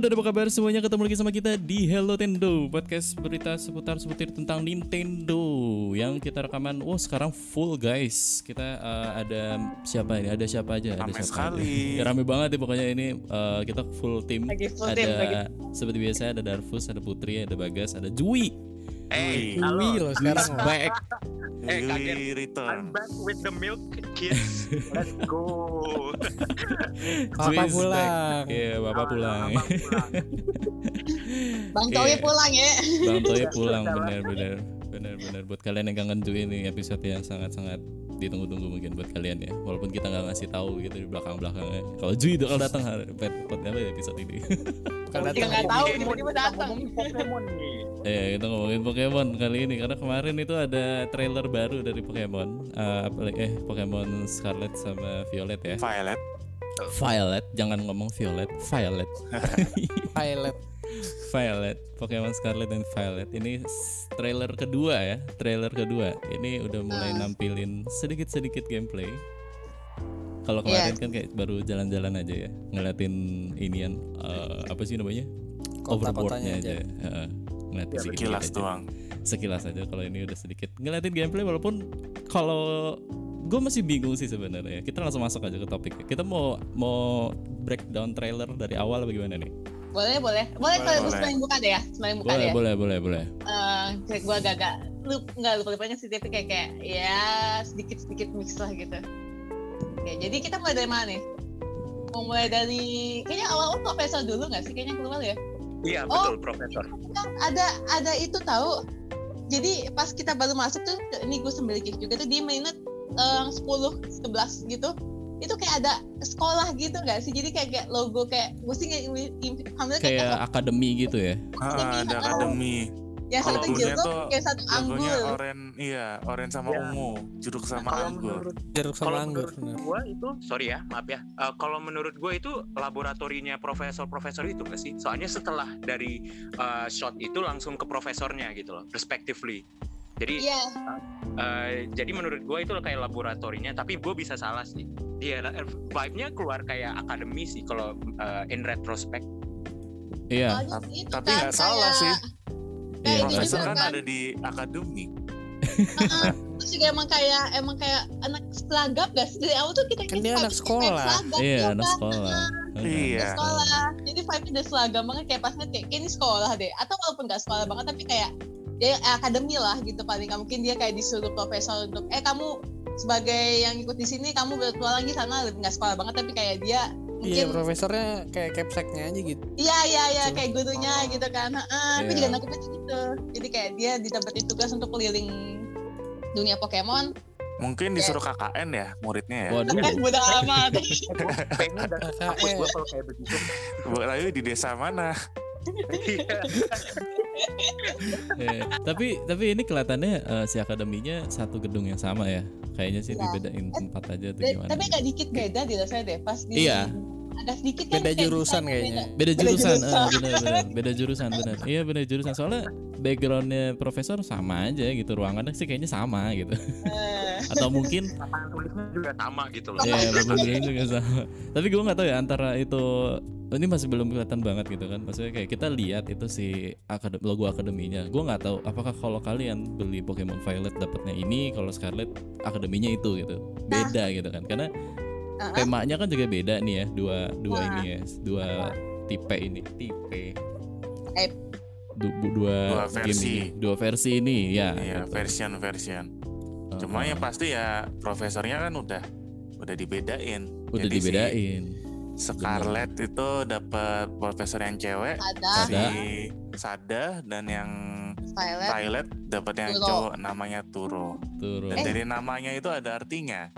Halo dan apa kabar semuanya ketemu lagi sama kita di Hello Tendo Podcast berita seputar seputar tentang Nintendo Yang kita rekaman, oh sekarang full guys Kita uh, ada siapa ini, ada siapa aja Rame ada siapa sekali. aja. Ya rame banget ya pokoknya ini uh, kita full tim Lagi full Ada lagi. seperti biasa ada Darfus, ada Putri, ada Bagas, ada Jui Hey, Wih loh sekarang. Back Eh, Yui kaget. return. I'm back with the milk kids. Let's go. Is pulang. back. Iya, Bapak pulang. Bang Iya. Towi pulang ya. Bang Toy pulang Salah. benar-benar benar-benar buat kalian yang kangen Jui ini episode yang sangat-sangat ditunggu-tunggu mungkin buat kalian ya walaupun kita nggak ngasih tahu gitu di belakang-belakangnya kalau Jui bakal datang hari apa ya episode ini Kalau Kita datang nggak tahu tiba-tiba datang. ngomongin Pokemon nih. ya kita ngomongin Pokemon kali ini karena kemarin itu ada trailer baru dari Pokemon Eh, apa lagi- eh Pokemon Scarlet sama Violet ya Violet. Violet jangan ngomong Violet Violet pilot. Violet, Pokemon Scarlet dan Violet. Ini trailer kedua ya, trailer kedua. Ini udah mulai Ah. nampilin sedikit-sedikit gameplay. Kalau kemarin kan kayak baru jalan-jalan aja ya, ngeliatin inian eh, apa sih namanya? Overboardnya Kota-kotanya aja. aja. Heeh. ngeliatin Ya, sedikit Kilas aja. doang. Sekilas aja kalau ini udah sedikit ngeliatin gameplay walaupun kalau gue masih bingung sih sebenarnya. Kita langsung masuk aja ke topik. Kita mau mau breakdown trailer dari awal apa gimana nih? Boleh, boleh. Boleh kalau Boleh, gue boleh. buka deh ya. Semain buka Boleh, deh ya. boleh, boleh, boleh. Eh, kayak gue agak-agak lup nggak lupa lupanya sih tapi kayak kayak ya sedikit sedikit mix lah gitu. Oke, jadi kita mulai dari mana nih? Mau mulai dari kayaknya awal-awal profesor dulu nggak sih? Kayaknya keluar ya. Iya, Oh. betul, Profesor. Kan ada ada itu tahu. Jadi pas kita baru masuk tuh ini gue sambil kick juga tuh di minute eh, 10 11 gitu itu kayak ada sekolah gitu nggak sih jadi kayak, kayak logo kayak gue sih kayak, Kayak akademi gitu ya. Ah, ada akademi. yang kalau satu jeruk yang satu anggur oren, iya, oren sama Ya. ungu, jeruk sama Kalau anggur. menurut Jeruk kalau sama anggur. menurut gua itu sorry ya maaf ya Eh, kalau menurut gue itu laboratorinya profesor-profesor itu nggak sih soalnya setelah dari eh, shot itu langsung ke profesornya gitu loh respectively jadi iya eh, jadi menurut gue itu kayak laboratorinya tapi gue bisa salah sih dia vibe-nya keluar kayak akademi sih kalau eh, in retrospect Iya. tapi kan nggak salah kayak- sih. kayak Iya, Profesor juga kan kan ada di akademi. Terus juga emang kayak emang kayak anak selagap gak sih dari awal tuh kita Kan dia anak sekolah. Iya, ya anak kan? sekolah. Heeh. Iya. Udah sekolah jadi vibe udah seragam banget kayak pas ngeliat kayak "Kayak ini sekolah deh atau walaupun gak sekolah banget tapi kayak dia akademi lah gitu paling nggak mungkin dia kayak disuruh profesor untuk eh kamu sebagai yang ikut di sini kamu bertualang di sana nggak sekolah banget tapi kayak dia Iya, mungkin profesornya kayak capseknya aja gitu. iya iya iya kayak gurunya gitu kan Heeh, tapi Iya. juga tuh gitu jadi kayak dia didapetin tugas untuk keliling dunia Pokemon Mungkin disuruh KKN ya muridnya ya. Waduh. eh bodoh amat pengen dan hapus KKN. gue kalau kayak begitu Bu Layu di desa mana? Iya. Tapi tapi ini kelihatannya eh, si akademinya satu gedung yang sama ya. Kayaknya sih Iya. dibedain tempat aja atau Dan- gimana. tapi agak dikit beda di rasanya deh pas di Iya. agak sedikit kan Beda kayak jurusan bisa kayaknya. beda. Beda Beda jurusan, jurusan. eh, benar benar. Beda jurusan benar. Iya beda jurusan. Soalnya backgroundnya profesor sama aja gitu. Ruangannya sih kayaknya sama gitu. Eh, Atau mungkin papan tulisnya juga sama gitu loh ya juga sama. Tapi gue nggak tahu ya antara itu ini masih belum kelihatan banget gitu kan. Maksudnya kayak kita lihat itu si akadem, logo akademinya. Gue nggak tahu apakah kalau kalian beli Pokemon Violet dapatnya ini, kalau Scarlet akademinya itu gitu. Beda gitu kan. Karena uh-uh. temanya kan juga beda nih ya. Dua dua Wah. ini ya. Dua tipe ini. Tipe. Eh. Dua, Dua game versi. ini. Dua versi ini ya. Iya, gitu. version version. Cuma yang pasti ya profesornya kan udah udah dibedain. udah Jadi si dibedain. Scarlet itu dapat profesor yang cewek, ada Sada. si Sada dan yang Violet Violet dapat yang Turo. cowok namanya Turo. Turun. Dan Eh. dari namanya itu ada artinya.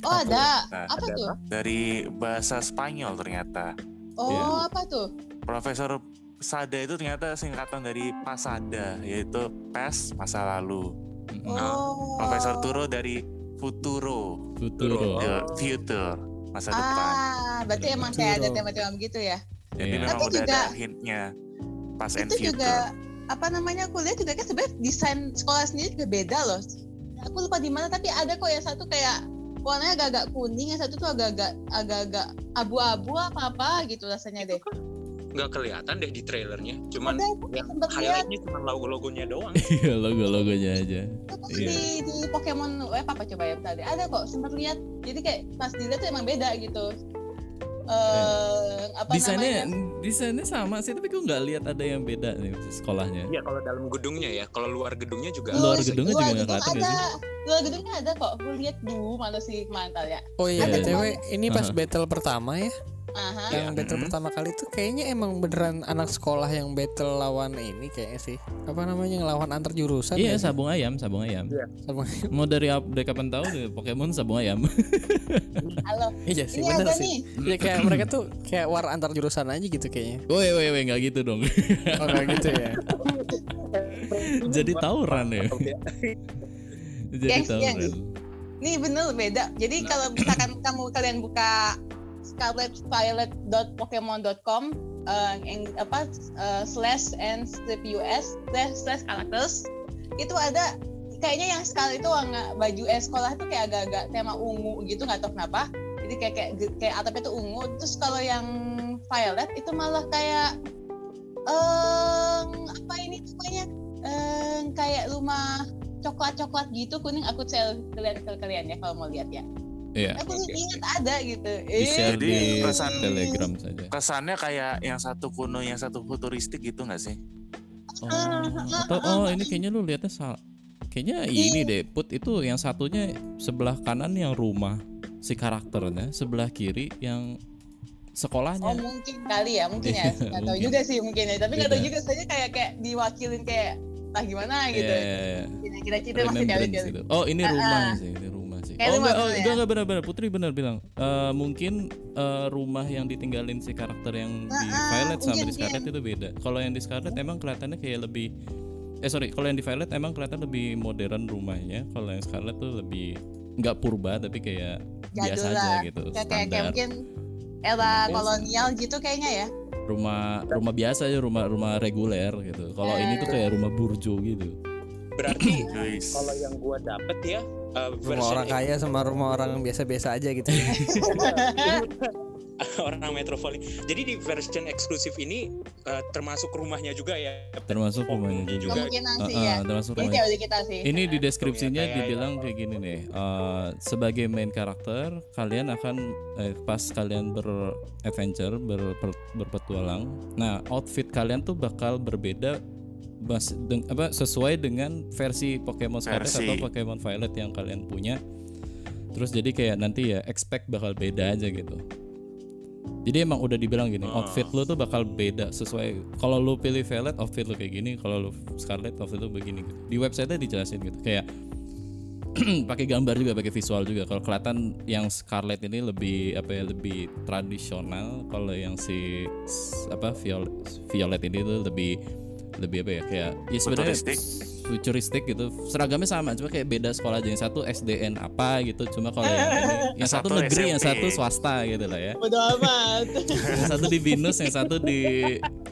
oh ada Nah, apa ada tuh dari bahasa Spanyol ternyata. oh Iya. apa tuh Profesor Sada itu ternyata singkatan dari Pasada, yaitu past masa lalu. Mm-mm. oh Profesor Turo dari Futuro, Futuro. the future, masa depan. ah berarti emang kayak ada tema-tema begitu ya Jadi Iya. memang Tapi udah juga- ada hintnya and itu future. juga apa namanya aku lihat juga kan sebenarnya desain sekolah sendiri juga beda loh aku lupa di mana tapi ada kok yang satu kayak warnanya agak-agak kuning yang satu tuh agak-agak agak-agak abu-abu apa apa gitu rasanya deh nggak kelihatan deh di trailernya. Cuman lihat. highlightnya cuma logo-logonya doang. Iya logo-logonya aja. Terus Iya. di di Pokemon web apa coba ya tadi ada kok sempat lihat jadi kayak pas dilihat tuh emang beda gitu eh apa Desainnya namanya desainnya sama sih tapi gue nggak lihat ada yang beda nih sekolahnya. Iya kalau dalam gedungnya ya, kalau luar gedungnya juga. Luar gedungnya luar juga nggak kelihatan ada luar gedungnya ada kok gue lihat dulu malah si mantal ya Oh iya, Ada BTW ini pas Aha. battle pertama ya. Aha. Yang battle Mhm. pertama kali tuh kayaknya emang beneran anak sekolah yang battle lawan ini kayaknya sih. Apa namanya yang lawan antar jurusan Iya ya sih? sabung ayam, sabung ayam. Sama- Mau dari dari kapan tahu deh Pokemon sabung ayam. halo Iya sih ini bener apa sih. nih Ya kayak mereka tuh kayak war antar jurusan aja gitu kayaknya. Woi woi woi nggak gitu dong. Oh kayak gitu ya. Jadi tawuran ya. Jadi tawuran. gengs. Nih bener beda. Jadi kalau misalkan kamu kalian buka scarletviolet.pokemon.com eh, yang apa eh, slash and strip us slash slash characters itu ada kayaknya yang sekali itu warna baju eh, sekolah itu kayak agak-agak tema ungu gitu nggak tahu kenapa. Jadi kayak kayak kayak atapnya tuh ungu. Terus kalau yang violet itu malah kayak eh apa ini namanya eh kayak rumah coklat-coklat gitu kuning. Aku share kalian kalian ya kalau mau lihat ya. Iya. Aku Oke. ingat ada gitu. Di share Jadi di pesan- Telegram saja. Kesannya kayak yang satu kuno, yang satu futuristik gitu nggak sih? Oh, atau oh ini kayaknya lu lihatnya salah. Kayaknya ini deh, put itu yang satunya sebelah kanan yang rumah si karakternya, sebelah kiri yang Oh sekolahnya. mungkin kali ya, mungkin ya. Nggak tahu Mungkin. juga sih mungkin ya. Tapi nggak tahu juga saja kayak kayak diwakilin kayak entah gimana gitu. Iya, iya, iya. Kira-kira kita masih Remembrance teori-teori. itu. Oh ini Ah, rumah ah. sih, ini rumah sih. Kayak oh enggak, oh ya? enggak, enggak benar-benar. Putri benar bilang. Eh, mungkin eh, rumah yang ditinggalin si karakter yang di Violet sama mungkin, di Scarlet itu beda. Kalau yang di Scarlet emang kelihatannya kayak lebih eh sorry, kalau yang di Violet emang kelihatan lebih modern rumahnya. Kalau yang Scarlet tuh lebih nggak purba tapi kayak biasa Jadul aja lah. gitu, Kayak kayak, mungkin era Biasa. kolonial gitu kayaknya ya. Rumah rumah biasa aja, rumah rumah reguler gitu. Kalau ini tuh kayak rumah burjo gitu. Berarti Guys. kalau yang gua dapet ya uh, Rumah orang kaya sama rumah orang biasa-biasa aja gitu. orang metropolitan. Jadi di version eksklusif ini uh, termasuk rumahnya juga ya. Termasuk rumahnya juga. juga. Kemungkinan sih ah, ya. termasuk Ini rumahnya. teori kita sih. Ini di deskripsinya Kayak- dibilang kayak gini nih. eh, sebagai main karakter, kalian akan eh, pas kalian beradventure, ber, berpetualang. Nah, outfit kalian tuh bakal berbeda bas, deng- apa sesuai dengan versi Pokemon Scarlet Versi. atau Pokemon Violet yang kalian punya. Terus jadi kayak nanti ya expect bakal beda aja gitu. Jadi emang udah dibilang gini, Oh. outfit lu tuh bakal beda sesuai. Kalau lu pilih Violet, outfit lu kayak gini. Kalau lu Scarlet, outfit lu begini. Gitu. Di website-nya dijelasin gitu. Kayak pakai gambar juga, pakai visual juga. Kalau kelihatan yang Scarlet ini lebih apa ya, lebih tradisional. Kalau yang si apa Violet, Violet ini tuh lebih lebih apa ya kayak ya sebenarnya Futuristik. gitu seragamnya sama cuma kayak beda sekolah aja yang satu SDN apa gitu cuma kalau yang ini yang satu, Satu negeri yang SMP. satu swasta gitu lah ya Bodo amat. yang satu di binus yang satu di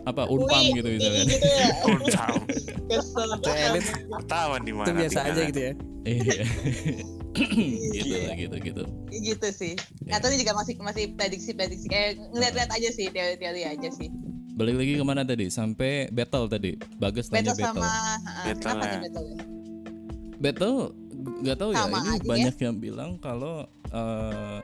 apa unpam Ui, gitu misalnya gitu ya. Kesel. Itu elit Ketahuan di mana. itu biasa aja gitu ya. iya gitu lah gitu gitu gitu sih. Ya. Atau ini juga masih masih prediksi prediksi kayak ngeliat-lihat aja sih teori-teori aja sih. Balik lagi ke mana tadi sampai battle tadi bagus tanya Battle battle sama uh, Battle apa ya. nih battle? battle nggak tahu ya Sama ini aja banyak yang bilang kalau eh,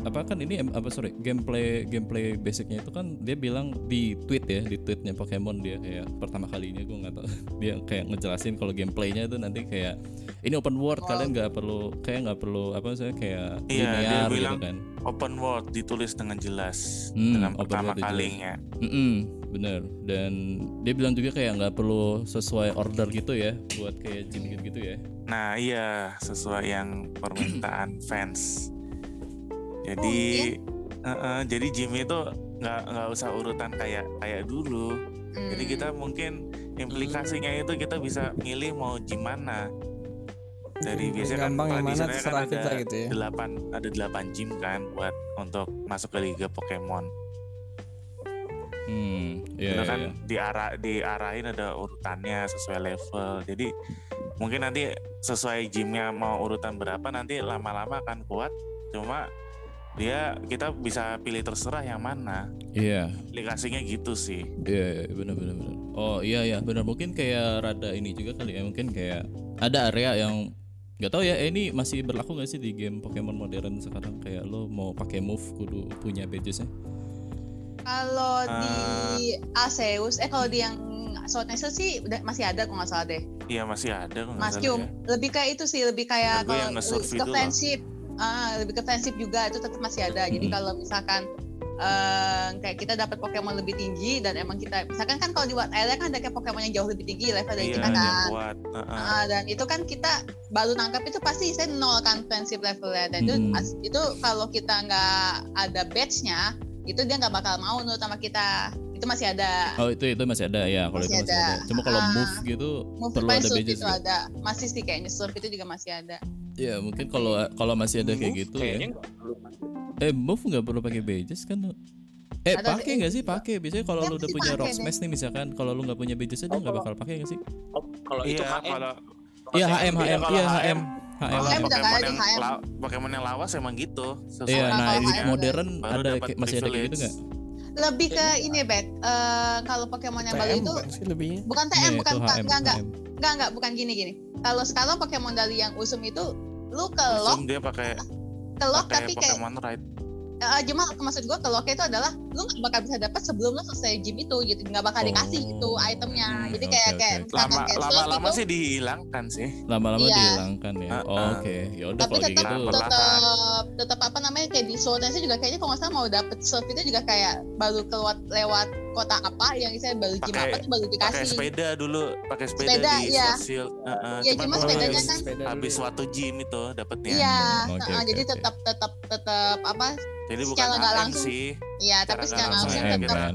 apa kan ini apa sorry gameplay gameplay basicnya itu kan dia bilang di tweet ya di tweetnya Pokemon dia kayak pertama kalinya gue nggak tahu dia kayak ngejelasin kalau gameplaynya itu nanti kayak ini open world Wow. kalian nggak perlu kayak nggak perlu apa sih kayak Iya, dia linear gitu bilang kan Open world ditulis dengan jelas Hmm, dengan open pertama kalinya. Mm-mm, bener dan dia bilang juga kayak nggak perlu sesuai order gitu ya buat kayak gym gitu ya Nah iya sesuai yang permintaan fans. Jadi eh, eh, jadi Jimmy itu nggak nggak usah urutan kayak kayak dulu. Jadi Hmm. kita mungkin implikasinya itu kita bisa milih mau gym mana. Dari biasanya kan Gampang yang mana tradisinya kan ada kita gitu ya. delapan ada delapan gym kan buat untuk masuk ke liga Pokemon. hmm iya Itu iya, kan iya. diarah diarahin ada urutannya sesuai level. Jadi mungkin nanti sesuai gymnya mau urutan berapa nanti lama-lama akan kuat. Cuma dia kita bisa pilih terserah yang mana. Iya. Aplikasinya gitu sih. Iya, iya, benar benar benar. Oh iya ya, benar mungkin kayak rada ini juga kali ya, mungkin kayak ada area yang nggak tahu ya, eh, ini masih berlaku nggak sih di game Pokemon modern sekarang kayak lo mau pakai move kudu punya badges-nya. Kalau Ah. di Aseus, eh kalau di yang Sword Nation sih udah masih ada kok nggak salah deh. Iya masih ada kok nggak Mas salah Kyum, ya. lebih kayak itu sih, lebih kayak kalau yang nge-surf ke itu loh. friendship, ah lebih ke friendship juga itu tetap masih ada. Jadi kalau misalkan eh, kayak kita dapat Pokemon lebih tinggi dan emang kita, misalkan kan kalau di Wild Area kan ada kayak Pokemon yang jauh lebih tinggi level dari Iya kita kan. kuat. Heeh. Ah, dan itu kan kita baru nangkap itu pasti saya nol kan friendship levelnya dan itu Mm-mm. as- itu kalau kita nggak ada badge-nya itu dia nggak bakal mau nurut sama kita itu masih ada Oh itu itu masih ada ya, kalau itu Masih ada. ada. Cuma kalau Ah. move gitu Move perlu ada Surf badges itu ada masih sih kayaknya surf itu juga masih ada Ya mungkin kalau kalau masih ada kayak gitu kayaknya ya. Eh move nggak perlu pakai badges kan? Eh pakai nggak sih? Pakai. Biasanya kalau Ya, lu udah punya rock smash nih misalkan, kalau lu nggak punya badges dia Oh, nggak bakal pakai nggak sih? Oh, kalau itu Iya HM. kalau Iya HM HM iya HM. HM HM Pokemon yang la- Pokemon yang lawas emang gitu. Iya, nah ada. modern ada masih ada kayak gitu nggak? lebih ke ini bet Eh, kalau Pokemon yang baru itu kan sih lebihnya. bukan TM Iya, bukan itu bukan enggak enggak enggak enggak bukan gini gini kalau sekarang Pokemon dari yang usum itu lu ke lock Zoom dia pakai ke lock tapi kayak Pokemon Ride. Eh, cuma maksud gue ke lock itu adalah lu nggak bakal bisa dapat sebelum lu selesai gym itu gitu nggak bakal dikasih Oh. itu itemnya Hmm, jadi kayak oke, kayak Lama kayak lama lama itu, sih dihilangkan sih. Lama-lama Iya. dihilangkan ya. Ah, Oh. Oke, ya udah tapi kalau kayak tetap gitu. Tetap tetap apa namanya kayak di Sword Dance juga kayaknya kalau nggak salah mau dapet surf itu juga kayak baru keluar lewat kota apa yang saya baru gym Pakai- apa tuh baru Pakai dikasih sepeda dulu, pakai sepeda, Sepeda, di iya. Sword Shield. Heeh, Iya, cuman cuma sepedanya kan Sepeda habis dulu. suatu gym itu dapatnya. iya oke, nah, oke, jadi oke. tetap tetap tetap apa Jadi bukan secara nggak langsung sih, iya tapi nggak secara langsung langsung ya, tetap.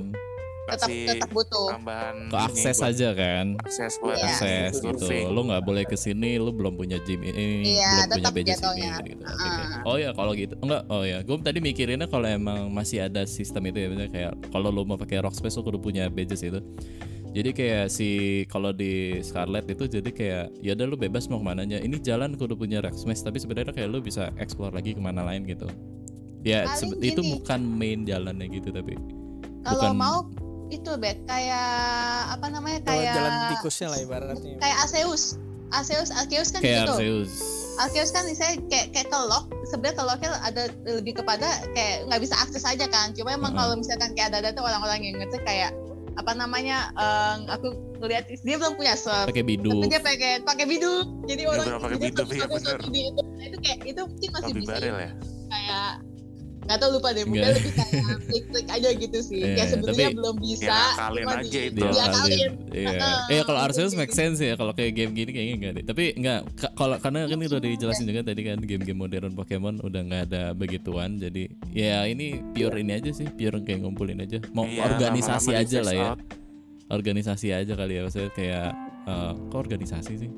Tetap tetap butuh tambahan Ke akses buat aja kan. akses buat Iya. akses gitu. Lu nggak boleh ke sini, lu belum punya gym ini, Iya, belum punya tetap badges ini jatuhnya. gitu. Ah. Oh ya kalau gitu. Enggak, oh ya. Gue tadi mikirinnya kalau emang masih ada sistem itu ya, misalnya kayak kalau lu mau pakai rock space lu kudu punya badges itu. Jadi kayak si kalau di Scarlet itu jadi kayak ya udah lu bebas mau ke mana aja. Ini jalan kudu punya rock smash tapi sebenarnya kayak lu bisa explore lagi ke mana lain gitu. Ya Paling itu gini. bukan main jalannya gitu tapi kalau bukan- mau itu bet kayak apa namanya Kalau kayak jalan tikusnya lah ibaratnya. kayak Aseus Aseus Arceus kan kayak gitu Arceus. Arceus kan saya kayak kayak ke lock sebenarnya ke locknya ada lebih kepada kayak nggak bisa akses aja kan cuma emang Heeh. kalau misalkan kayak ada ada tuh orang-orang yang ngerti kayak apa namanya em, aku ngeliat dia belum punya serve pakai bidu. tapi dia pakai pakai biduk jadi orang belum pakai serve ini itu itu kayak itu mungkin masih Lebih bisa barel ya. kayak nggak tahu lupa deh. Mungkin lebih kayak klik-klik aja gitu sih. Iya, kayak sebenarnya tapi- belum bisa. Ya, cuma aja itu. dia diakalin. kalian iya. Heeh, iya kalau gitu Arceus sih. make sense ya kalau kayak game gini kayaknya enggak deh. Tapi enggak ka- kalau karena kan itu udah dijelasin juga tadi kan game-game modern Pokemon udah nggak ada begituan. Jadi ya ini pure ini aja sih pure kayak ngumpulin aja. Mau Iya, organisasi aja lah ya. out. organisasi aja kali ya maksudnya kayak eh, kok organisasi sih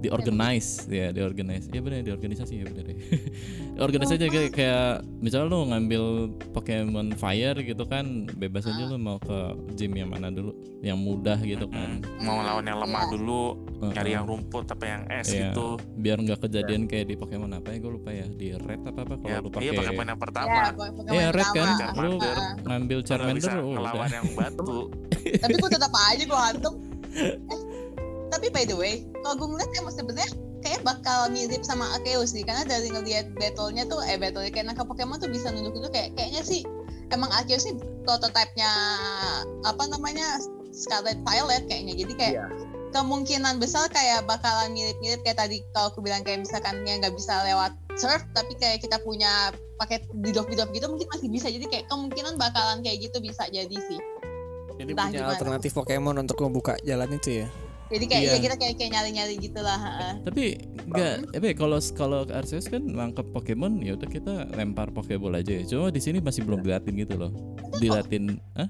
di organize ya di organize ya benar di organisasi ya benar ya organisasi aja kayak, kayak misalnya lu ngambil Pokemon Fire gitu kan bebas aja lu mau ke gym yang mana dulu yang mudah gitu kan mau lawan yang lemah Iya. dulu, nyari yang rumput apa yang es Iya. gitu. biar nggak kejadian kayak di Pokemon apa ya gue lupa ya di Red apa apa kalau Ya, lu iya pakai Pokemon yang ya pertama. Pokemon Iya Red kan pertama. lu Charmander. ngambil Charmander bisa oh, ngelawan yang batu. tapi gue tetap aja gue hantam eh, tapi by the way kalau gue ngeliat emang sebenarnya kayak bakal mirip sama Arceus sih karena dari ngeliat battle-nya tuh eh battle kayak nangkap Pokemon tuh bisa nunduk itu kayak kayaknya sih emang Arceus sih prototipe-nya apa namanya Scarlet Violet kayaknya jadi kayak Iya. kemungkinan besar kayak bakalan mirip-mirip kayak tadi kalau aku bilang kayak misalkan yang nggak bisa lewat surf tapi kayak kita punya paket bidok-bidok gitu mungkin masih bisa jadi kayak kemungkinan bakalan kayak gitu bisa jadi sih Jadi Entah punya gimana. alternatif Pokemon untuk membuka jalan itu ya. Jadi kayak Iya. ya kita kayak kayak nyari-nyari gitulah heeh. tapi enggak tapi kalau kalau Arceus kan nangkep Pokemon ya udah kita lempar Pokeball aja ya cuma di sini masih belum diliatin gitu loh diliatin Hah?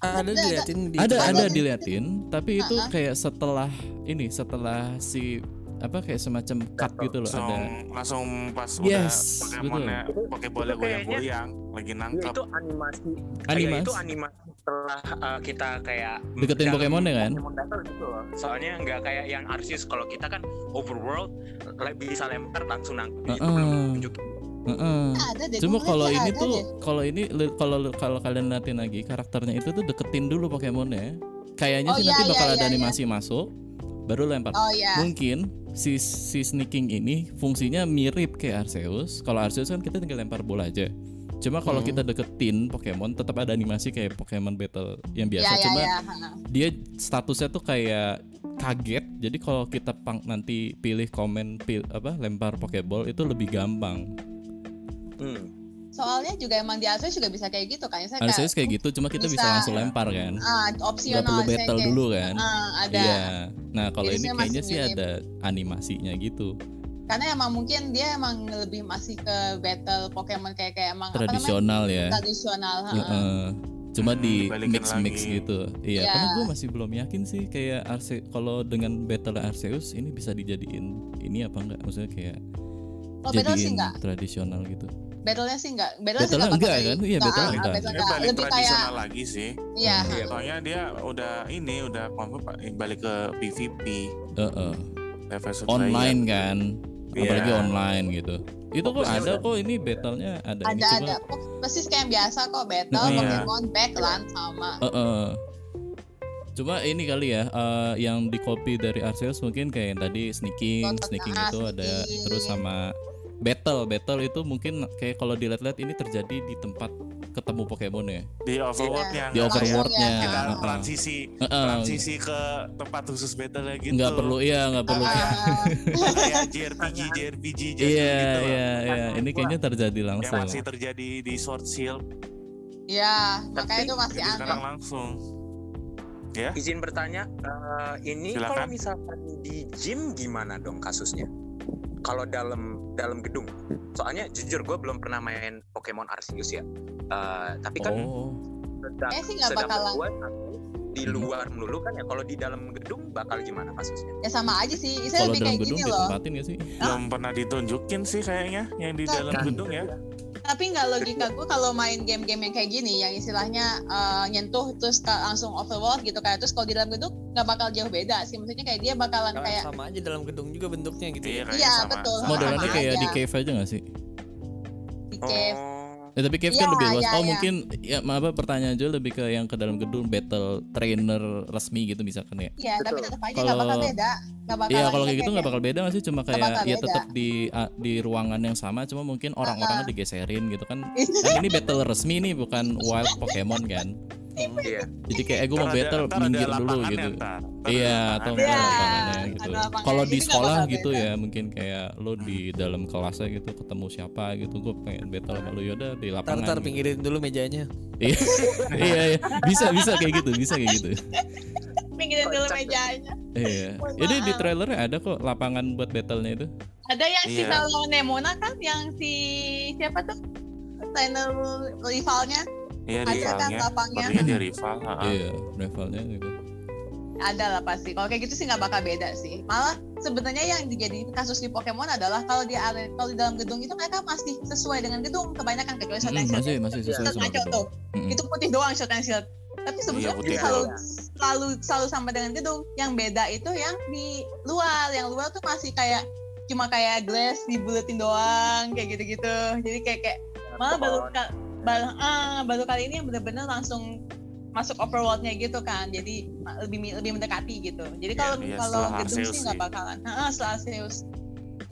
Ada Ada, diliatin di ada Ada. ada diliatin tapi itu kayak setelah ini setelah si apa kayak semacam cut gitu loh Langsung ada langsung pas Yes, udah Pokemonnya. Pokeballnya goyang-goyang lagi Ya, nangkap. itu animasi Animasi. itu animasi setelah uh, kita kayak Deketin Pokemon ya kan? Pokemon gitu loh. Soalnya nggak kayak yang Arceus kalau kita kan overworld bisa lempar langsung nangkep itu Uh-uh. belum tunjuk. Heeh. Ada deh. Cuma kalau ini ada tuh kalau ini kalau kalau kalian liatin lagi karakternya itu tuh deketin dulu Pokemonnya. Kayaknya Oh, sih iya, nanti bakal iya, ada iya, animasi masuk baru lempar. Oh iya. Mungkin si si sneaking ini fungsinya mirip kayak Arceus. Kalau Arceus kan kita tinggal lempar bola aja. Cuma kalau Hmm. kita deketin Pokemon tetap ada animasi kayak Pokemon Battle yang biasa. iya Cuma iya. ha. dia statusnya tuh kayak kaget. Jadi kalau kita pang, nanti pilih komen pil, apa lempar Pokeball itu lebih gampang. Hmm. Soalnya juga emang di Arceus juga bisa kayak gitu kan. Saya kayak Arceus kayak gitu, cuma kita bisa, bisa. langsung lempar kan. Nggak opsional perlu saya battle kayak- dulu kan. Ah, ada. Iya. Nah kalau ini kayaknya sih ada animasinya gitu, Karena emang mungkin dia emang lebih masih ke battle Pokemon kayak kayak emang apa namanya? tradisional ya. Tradisional. ha. Heeh. Cuma Hmm, di mix mix lagi. gitu. Iya. Iya. Karena gue masih belum yakin sih kayak Arce kalau dengan battle Arceus ini bisa dijadiin ini apa enggak? Maksudnya kayak Kalau battle sih jadiin enggak. tradisional gitu. Battle-nya sih enggak. Battle sih Battle-nya enggak enggak kan? Iya, battle enggak. battle Dia enggak. balik Lebih kayak tradisional lagi sih. iya. Hmm. Iya. Soalnya dia udah ini udah confirm balik ke PVP Heeh. level surveyor. Online kan. Iya. Apalagi online gitu. Itu kok Fokusnya ada udah- kok ini battle-nya ada, ini Ada cuma ada. Persis kayak yang biasa kok battle Iya. Pokemon Backland sama. Heeh. Cuma ini kali ya eh, yang di copy dari Arceus mungkin kayak yang tadi sneaking, sneaking ah, itu ada sneaking. terus sama battle, battle itu mungkin kayak kalau dilihat-lihat ini terjadi di tempat ketemu Pokemon ya. di overworldnya Di nggak kayak overworldnya. kita Heeh. transisi Heeh. transisi ke tempat khusus battle ya gitu Nggak perlu iya nggak perlu. Ah, kayak JRPG JRPG Iya gitu iya iya ini kayaknya terjadi yang langsung. masih terjadi di Sword Shield Iya, makanya itu masih aneh. sekarang langsung ya Izin bertanya, eh, ini Silakan. kalau misalkan di gym gimana dong kasusnya? Kalau dalam dalam gedung, soalnya jujur gue belum pernah main Pokemon Arceus ya. Eh, tapi kan Oh. sedap- Kayaknya sih nggak bakalan. gua di Hmm. luar melulu kan ya. Kalau di dalam gedung bakal gimana kasusnya? Ya sama aja sih. Saya Kalau lebih dalam kayak gedung gini loh. ditempatin gak sih? belum pernah ditunjukin sih kayaknya yang di Kan. dalam gedung ya Tapi nggak logika gue kalau main game-game yang kayak gini, yang istilahnya eh, nyentuh terus langsung overworld gitu kayak terus kalau di dalam gedung nggak bakal jauh beda sih. Maksudnya kayak dia bakalan Karena kayak sama aja dalam gedung juga bentuknya gitu iya ya. Iya, sama betul. Modelannya sama kayak di aja. cave aja gak sih? di cave. Oh, Ya, tapi cave kan Iya, lebih luas. iya, oh iya. mungkin ya maaf apa, pertanyaan juga lebih ke yang ke dalam gedung battle trainer resmi gitu misalkan ya. Iya, tapi Betul. tetap aja nggak bakal Kalau- beda. Nggak bakal Iya kalau kayak gitu nggak bakal beda nggak sih? Cuma kayak ya tetap di di ruangan yang sama, cuma mungkin orang-orangnya digeserin gitu kan. Kan ini battle resmi nih bukan wild Pokemon kan. Iya. Jadi kayak eh gue mau battle ada minggir dulu gitu. ntar. Ntar ada Iya atau Iya, enggak lapangannya ada gitu. Kalau di sekolah gitu ya mungkin kayak lo di dalam kelasnya gitu ketemu siapa gitu gue pengen battle sama lo yaudah di Ntar lapangan. ntar gitu. pinggirin dulu mejanya. Iya iya iya. bisa bisa kayak gitu bisa kayak gitu. Pinggirin dulu mejanya. Iya. Jadi di trailernya ada kok lapangan buat battlenya itu. Ada yang si Iya. Melo Nemona kan yang si siapa tuh? Trainer rivalnya iya ada kan rivalnya lapangnya. sepertinya dia rival ha. Iya, levelnya gitu. ada lah pasti. Kalau kayak gitu sih nggak bakal beda sih. Malah sebenarnya yang jadi kasus di Pokemon adalah kalau di area, kalau di dalam gedung itu mereka masih sesuai dengan gedung kebanyakan kecuali Mm, and Shield. masih masih sesuai sama gedung. tuh. Mm-mm. Itu putih doang Sword and Shield. Tapi Iya, putih selalu doang. selalu selalu sama dengan gedung. Yang beda itu yang di luar. Yang luar tuh masih kayak cuma kayak glass dibuletin doang kayak gitu-gitu. Jadi kayak kayak malah baru baru, ah, baru kali ini yang bener-bener langsung masuk overworldnya gitu kan. Jadi lebih lebih mendekati gitu. Jadi kalau iya, kalau setelah gedung sih nggak bakalan. Heeh, setelah Arceus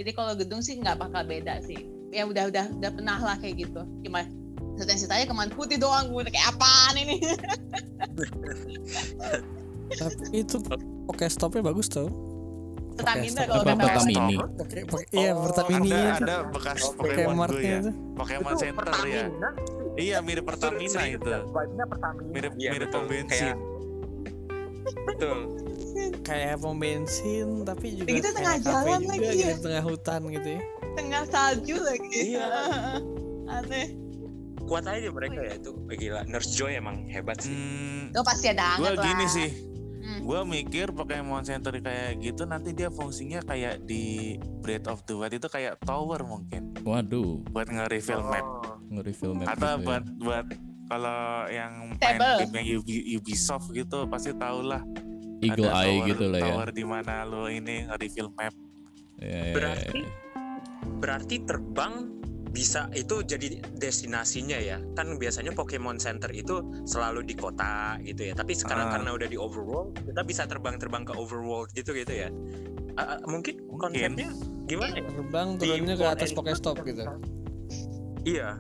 jadi kalau gedung sih nggak bakal beda sih. Ya udah udah udah pernah lah kayak gitu. Cuma cerita ceritanya ke mana putih doang gue kayak apaan ini? Tapi itu Pokestopnya bagus tau. Pertamina Oke, kalau Apa nggak salah. Pertamini? Poke, poke, iya Oh, Pertamini ada ada bekas Oh, Pokemon Pokemartnya ya. Pokemon Center ya. Pertamina. Iya mirip Pertamina Serius, itu Vibe-nya Pertamina. mirip Iya, mirip pom bensin Kayak- Betul. Kayak pom bensin tapi juga Begitu kayak tengah jalan juga lagi gitu, ya. di tengah hutan gitu ya. tengah salju lagi Iya. aneh Kuat aja mereka ya itu. Gila, Nurse Joy emang hebat sih. hmm, itu pasti ada gue anget lah gini sih Hmm. gue mikir Pokemon Center kayak gitu nanti dia fungsinya kayak di Breath of the Wild itu kayak tower mungkin Waduh, buat nge-reveal map Nge-reveal map atau gitu ya. buat buat kalau yang main Table. game yang Ubi- Ubisoft gitu pasti tau lah Eagle ada Eye tower, gitu lah ya. tower di mana lo ini nge-reveal map Iya, iya, Berarti iya. berarti terbang bisa itu jadi destinasinya ya kan biasanya Pokemon Center itu selalu di kota gitu ya tapi sekarang Ah. karena udah di overworld kita bisa terbang-terbang ke overworld gitu gitu ya ah, mungkin, Mungkin. konsepnya gimana ya Terbang Di turunnya ke atas Pokestop gitu. iya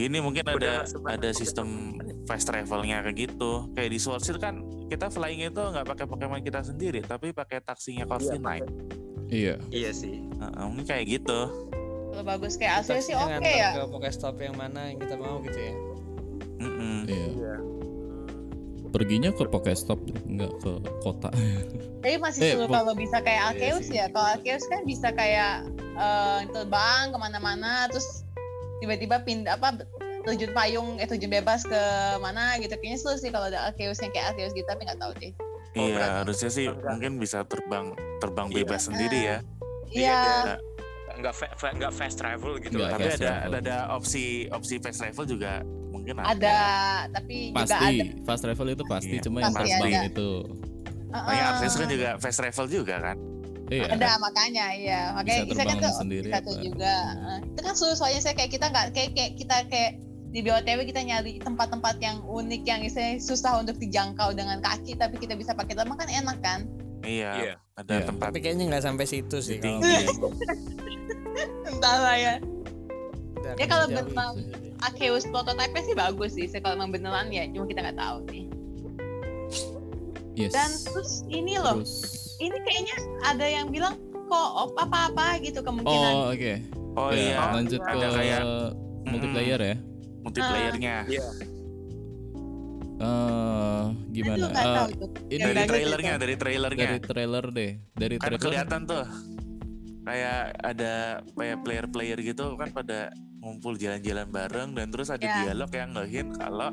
Gini mungkin Udah ada ada sistem fast travelnya kayak gitu. Kayak di Sword Shield kan kita flying itu nggak pakai Pokemon kita sendiri, tapi pakai taksinya Coffee Night. Iya. iya sih Heeh, mungkin kayak gitu. Kalau bagus kayak Arceus sih oke nganter ya. Ke Pokestop yang mana yang kita mau gitu ya. Mm-mm. Iya. Iya. Perginya ke Pokestop nggak ke kota. Tapi masih Eh, seru kalau bisa kayak Iya Arceus sih. ya. Kalau Arceus kan bisa kayak eh, terbang ke mana-mana, terus tiba-tiba pindah apa terjun payung, eh terjun bebas ke mana gitu. Kayaknya seru sih kalau ada Arceus yang kayak Arceus gitu, tapi nggak tahu deh. Oh, Iya, berarti- harusnya sih enggak. mungkin bisa terbang terbang Iya. bebas sendiri ya. Iya. dia nggak fa- fa- nggak fast travel gitu Nggak. Tapi ada travel. ada, ada opsi opsi fast travel juga mungkin ada. Ada, tapi juga ada. Pasti fast travel itu pasti, Iya, cuma yang pasti terbang ada. itu. Makanya Heeh. Arceus kan juga fast travel juga kan. Iya. ada makanya ya makanya Bisa bisa kan tuh sendiri satu apa. juga itu kan seru soalnya saya kayak kita nggak kayak, kayak kita kayak di BOTW kita nyari tempat-tempat yang unik yang istilahnya susah untuk dijangkau dengan kaki tapi kita bisa pakai terbang kan enak kan Iya, Iya. ada Iya. tempat Tapi kayaknya nggak sampai situ sih. kalau tinggi. entahlah ya udah Ya, kalau jadi. Arceus prototipe sih bagus sih saya kalau emang beneran ya cuma kita nggak tahu nih Yes. dan terus ini loh Terus. Ini kayaknya ada yang bilang koop apa apa gitu kemungkinan Oh oke. Oh Ya, iya, Lanjut ke ada kayak multiplayer ya. multiplayernya. Iya. Eh gimana? Aduh, nggak Eh, tahu tuh. ini Dari trailernya, dari trailernya. dari trailer deh. Dari kan trailer. kelihatan tuh kayak ada kayak player-player gitu kan pada ngumpul jalan-jalan bareng dan terus ada Ya. dialog yang ngehint kalau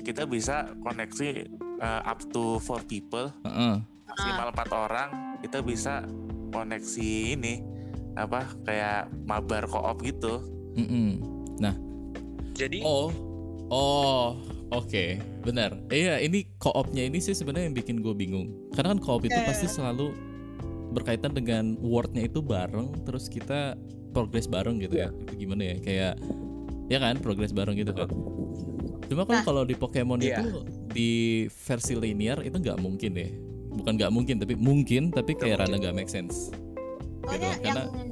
kita bisa koneksi uh, up to four people Heeh. Maksimal empat orang kita bisa koneksi ini apa kayak mabar koop gitu Mm-mm. Jadi Oh, oh, oke, benar. Iya, ini koopnya ini sih sebenarnya yang bikin gue bingung. Karena kan koop itu Iya, pasti selalu berkaitan dengan wordnya itu bareng, terus kita progress bareng gitu ya. Itu gimana ya? Kayak ya kan, progress bareng gitu kan. Cuma kan Nah. kalau di Pokemon Iya. itu di versi linear itu nggak mungkin deh. Bukan nggak mungkin, tapi mungkin, tapi kayak rada nggak make sense. Soalnya gitu, yang karena-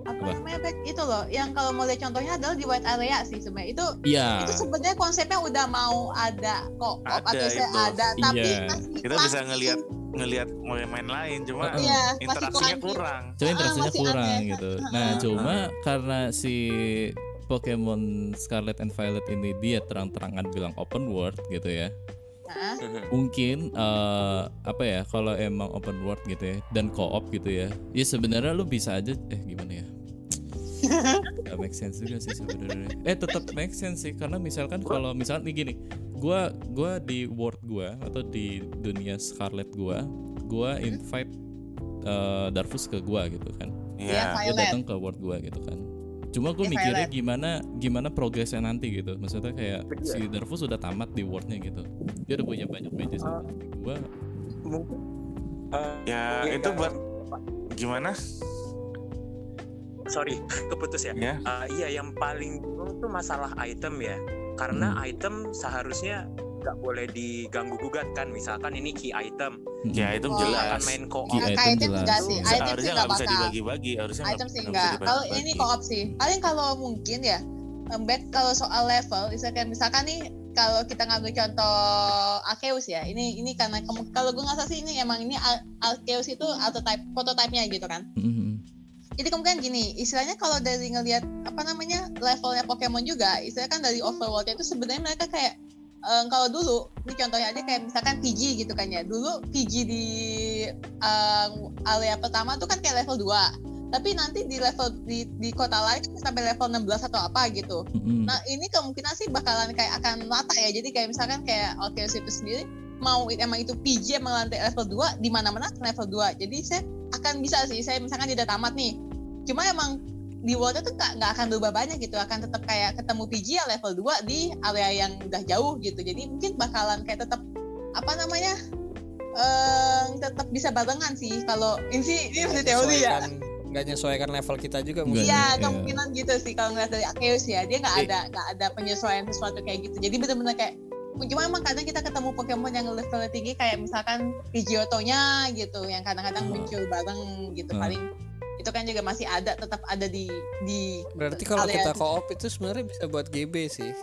apa, Apa? namanya itu loh yang kalau mau lihat contohnya adalah di white area sih sebenarnya itu Iya. itu sebenarnya konsepnya udah mau ada kok Ada atau saya itu. ada tapi Iya. masih kita bisa masih- ngelihat ngelihat main lain cuma iya masih interaksinya kurang kurang Cuma Ah, interaksinya masih kurang aneh. gitu. Ah. Nah, cuma karena si Pokemon Scarlet and Violet ini dia terang-terangan bilang open world gitu ya. Mungkin eh, apa ya kalau emang open world gitu ya dan co-op gitu ya. Ya sebenarnya lu bisa aja eh gimana ya? Gak make sense juga sih sebenarnya. Eh tetap make sense sih karena misalkan kalau misalkan nih gini, gua gua di world gua atau di dunia Scarlet gua, gua invite eh, Darvus ke gua gitu kan Iya. Iya, dia datang ke world gua gitu kan cuma gue mikirnya gimana gimana progresnya nanti gitu. Maksudnya kayak si Darvus udah tamat di worldnya gitu. Dia udah punya banyak badges Ah. gua mungkin eh, ya itu buat gimana? Sorry keputus ya. Ya. Uh, iya yang paling bingung tuh masalah item ya. Karena Hmm. item seharusnya nggak boleh diganggu gugat kan. Misalkan ini key item. Mm-mm. ya itu Oh, jelas. akan main co Key item item jelas. enggak sih? Item sih harusnya nggak nggak bisa dibagi-bagi. Harusnya nggak- item sih nggak enggak kalau ini co-op sih. Paling kalau mungkin ya em, bet kalau soal level misalkan misalkan nih kalau kita ngambil contoh Arceus ya. Ini ini karena kalau gue nggak salah sih ini emang ini Ar- Arceus itu prototype prototipenya gitu kan. Mm-mm. jadi kemungkinan gini istilahnya kalau dari ngelihat apa namanya levelnya Pokemon juga istilahnya kan dari overworld itu sebenarnya mereka kayak em, kalau dulu ini contohnya aja kayak misalkan PG gitu kan ya dulu PG di em, area pertama tuh kan kayak level 2 tapi nanti di level di, di kota lain kan sampai level 16 atau apa gitu Mm-mm. Nah ini kemungkinan sih bakalan kayak akan rata ya. Jadi kayak misalkan kayak Arceus itu sendiri mau emang itu PJ emang lantai level 2 di mana-mana level 2. Jadi saya akan bisa sih saya misalkan udah tamat nih. Cuma emang di world itu nggak nggak akan berubah banyak gitu. Akan tetap kayak ketemu PJ ya level 2 di area yang udah jauh gitu. Jadi mungkin bakalan kayak tetap apa namanya? eh tetap bisa barengan sih kalau ini sih ini masih teori ya. Nggak menyesuaikan level kita juga mungkin. Iya, iya. kemungkinan gitu sih kalau ngeliat dari Arceus ya. Dia nggak Eh. ada nggak ada penyesuaian sesuatu kayak gitu. Jadi bener-bener kayak cuma emang kadang kita ketemu Pokemon yang level tinggi kayak misalkan Pidgeotto-nya gitu yang kadang-kadang Ah. muncul bareng gitu Ah. paling itu kan juga masih ada tetap ada di di Berarti kalau area- kita co-op itu sebenarnya bisa buat GB sih.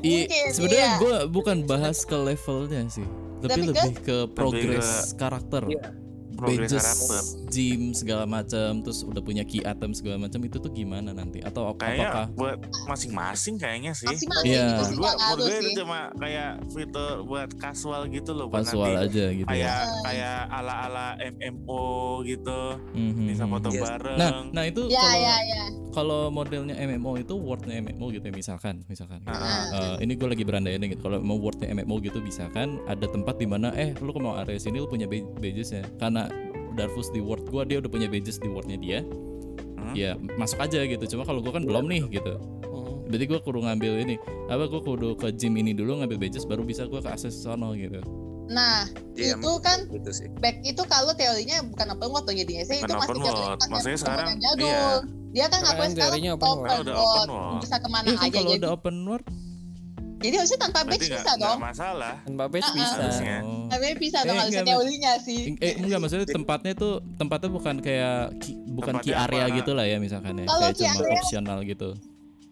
Iya, Mungkin, sebenarnya iya. gue bukan bahas ke levelnya sih, tapi Lebih ke- lebih ke progres karakter. Iya. Progres Badges, karakter. Gym segala macam, terus udah punya key item segala macam itu tuh gimana nanti? Atau Kayaknya apakah buat masing-masing kayaknya sih. Iya. gitu sih Menurut gua itu cuma kayak fitur buat casual gitu loh. buat casual nanti aja gitu? ya? Kayak Iya. kayak ala-ala MMO gitu. Mhm, Bisa foto Yes. bareng. Nah, nah itu Ya kalau ya ya. kalau modelnya MMO itu wordnya MMO gitu ya misalkan, misalkan. gitu. Eh, ini gue lagi berandai gitu. Kalau mau wordnya MMO gitu bisa kan ada tempat di mana eh lu mau area sini lu punya ba- badges ya. Karena Darfus di word gua dia udah punya badges di wordnya dia. Hmm? Ya masuk aja gitu. Cuma kalau gua kan belum nih gitu. Hmm. Berarti gua kudu ngambil ini. Apa gua kudu ke gym ini dulu ngambil badges baru bisa gua ke akses sono gitu. Nah Iya, itu kan gitu sih. back itu kalau teorinya bukan open world tuh jadinya sih itu masih konsep Maksudnya sekarang, jadul. iya. Dia kan ngakuin sekarang open, open world. Udah open world. bisa ke mana kan aja kalau jadi udah open world jadi harusnya tanpa badge nggak bisa nggak dong masalah. Tanpa badge Ah, ah. bisa. Harusnya. Oh. tapi bisa Eh, dong harusnya enggak, teorinya sih Eh enggak maksudnya tempatnya tuh tempatnya bukan kayak ki- bukan key Tempatnya area apa? gitu lah ya misalkan ya. Kalau Kayak key cuma area- opsional gitu.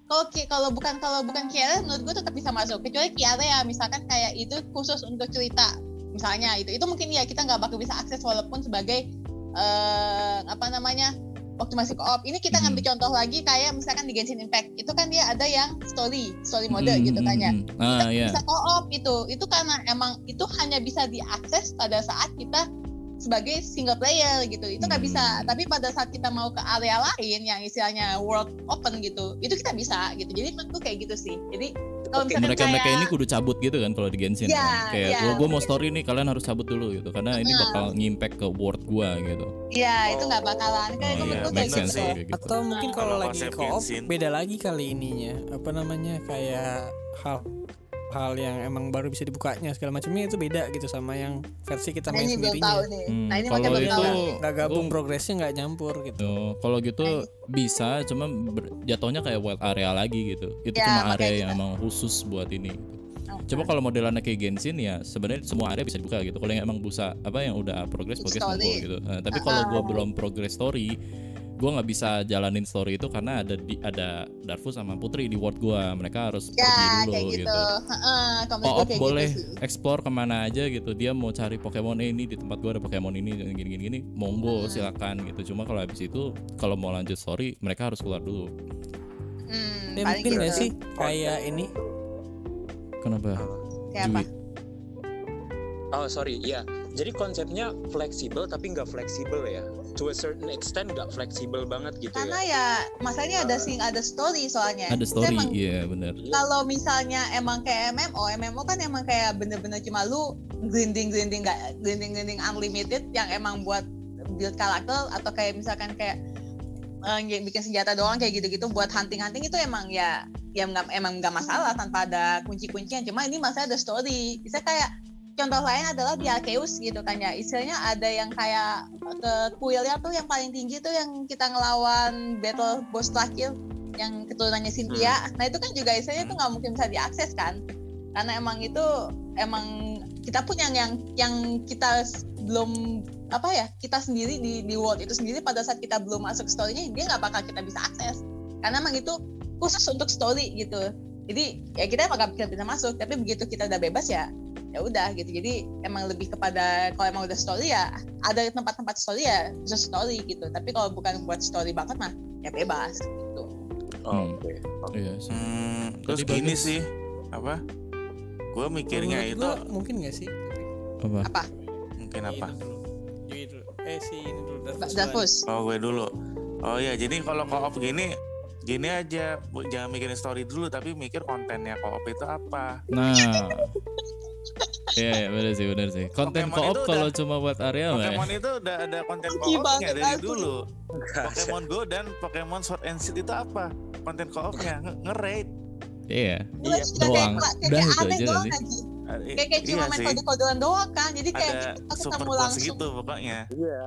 kalau ki- kalau bukan kalau bukan Kiara menurut gue tetap bisa masuk kecuali Kiara ya misalkan kayak itu khusus untuk cerita misalnya itu itu mungkin ya kita nggak bakal bisa akses walaupun sebagai eh apa namanya waktu masih co-op ini kita ngambil contoh lagi kayak misalkan di Genshin Impact itu kan dia ada yang story story mode Mhm, gitu kan ya mhm. Ah ya. bisa co-op itu itu karena emang itu hanya bisa diakses pada saat kita sebagai single player gitu itu nggak bisa Hmm. tapi pada saat kita mau ke area lain yang istilahnya world open gitu itu kita bisa gitu jadi menurutku kayak gitu sih jadi kalau misalkan mereka mereka kayak ini kudu cabut gitu kan kalau di Genshin Iya, kan. kayak iya. gua gua mau story nih kalian harus cabut dulu gitu karena ini bakal ngimpact ke word gua gitu ya itu nggak bakalan kayak oh itu iya kayak gitu sih kayak gitu Atau mungkin kalau lagi Genshin. beda lagi kali ininya. Apa namanya kayak hal hal yang emang baru bisa dibukanya segala macamnya itu beda gitu sama yang versi kita nah main ini sendirinya. tahu nih Hmm, nah ini kalau itu Nggak gabung progresnya nggak nyampur gitu. Oh, kalau gitu bisa, cuma ber- jatuhnya kayak wild area lagi gitu. Itu Ya, cuma area kita- yang emang khusus buat ini. gitu. Coba kalau modelannya kayak Genshin ya sebenarnya semua area bisa dibuka gitu. Kalau yang emang bisa apa yang udah progress progress Story. gitu. Nah, tapi kalau gua belum progress story, gua nggak bisa jalanin story itu karena ada di ada Darfus sama Putri di world gua. Mereka harus ya pergi dulu kayak gitu. gitu Co-op kayak boleh gitu sih. explore ke mana aja gitu. Dia mau cari Pokemon eh, ini di tempat gua ada Pokemon ini gini gini gini. Monggo Hmm. silakan gitu. Cuma kalau habis itu kalau mau lanjut story mereka harus keluar dulu. hmm, Ya, mungkin gitu. nggak sih kayak ini Kenapa? kayak apa. Oh sorry, ya. Jadi konsepnya fleksibel tapi nggak fleksibel ya. To a certain extent nggak fleksibel banget gitu karena ya. ya masalahnya ada sing ada story soalnya Ada story, iya benar. kalau misalnya emang kayak MMO, MMO kan emang kayak bener-bener cuma lu grinding grinding nggak grinding grinding unlimited yang emang buat build karakter atau kayak misalkan kayak yang bikin senjata doang kayak gitu-gitu buat hunting-hunting itu emang ya ya nggak emang nggak masalah tanpa ada kunci-kuncian cuma ini masalah ada story. Bisa kayak contoh lain adalah di Arceus gitu kan ya. Istilahnya ada yang kayak ke kuilnya tuh yang paling tinggi tuh yang kita ngelawan battle boss terakhir yang keturunannya Cynthia. Nah itu kan juga istilahnya tuh nggak mungkin bisa diakses kan. Karena emang itu emang kita pun yang yang yang kita belum apa ya kita sendiri di di world itu sendiri pada saat kita belum masuk storynya dia nggak bakal kita bisa akses. Karena emang itu khusus untuk story gitu jadi ya kita emang gak bisa masuk tapi begitu kita udah bebas ya ya udah gitu jadi emang lebih kepada kalau emang udah story ya ada tempat-tempat story ya khusus story gitu tapi kalau bukan buat story banget mah ya bebas gitu Hmm. Oke. Iya sih. Hmm, terus Tadi gini bagus. sih apa? Gue mikirnya Menurut itu gua mungkin nggak sih? Apa? mungkin apa? Ini dulu. Jadi dulu. Eh si ini dulu Oh gue dulu. Oh iya, jadi kalau co-op gini, gini aja, Bu, jangan mikirin story dulu, tapi mikir kontennya co-op itu apa. Nah. Iya, iya benar sih, benar sih. Konten Pokemon itu kalau udah- cuma buat area mah. ya. Pokemon itu udah ada konten banget dari aku. dulu. Pokemon Go dan Pokemon Sword and Shield itu apa? Konten co-opnya nge- nge-raid. Iya. Iya, doang. Udah itu aja doang. Eh, Kayak kayak cuma iya main sih. kode-kodean doang kan. Jadi kayak Ada kita super ketemu langsung. gitu pokoknya. Iya.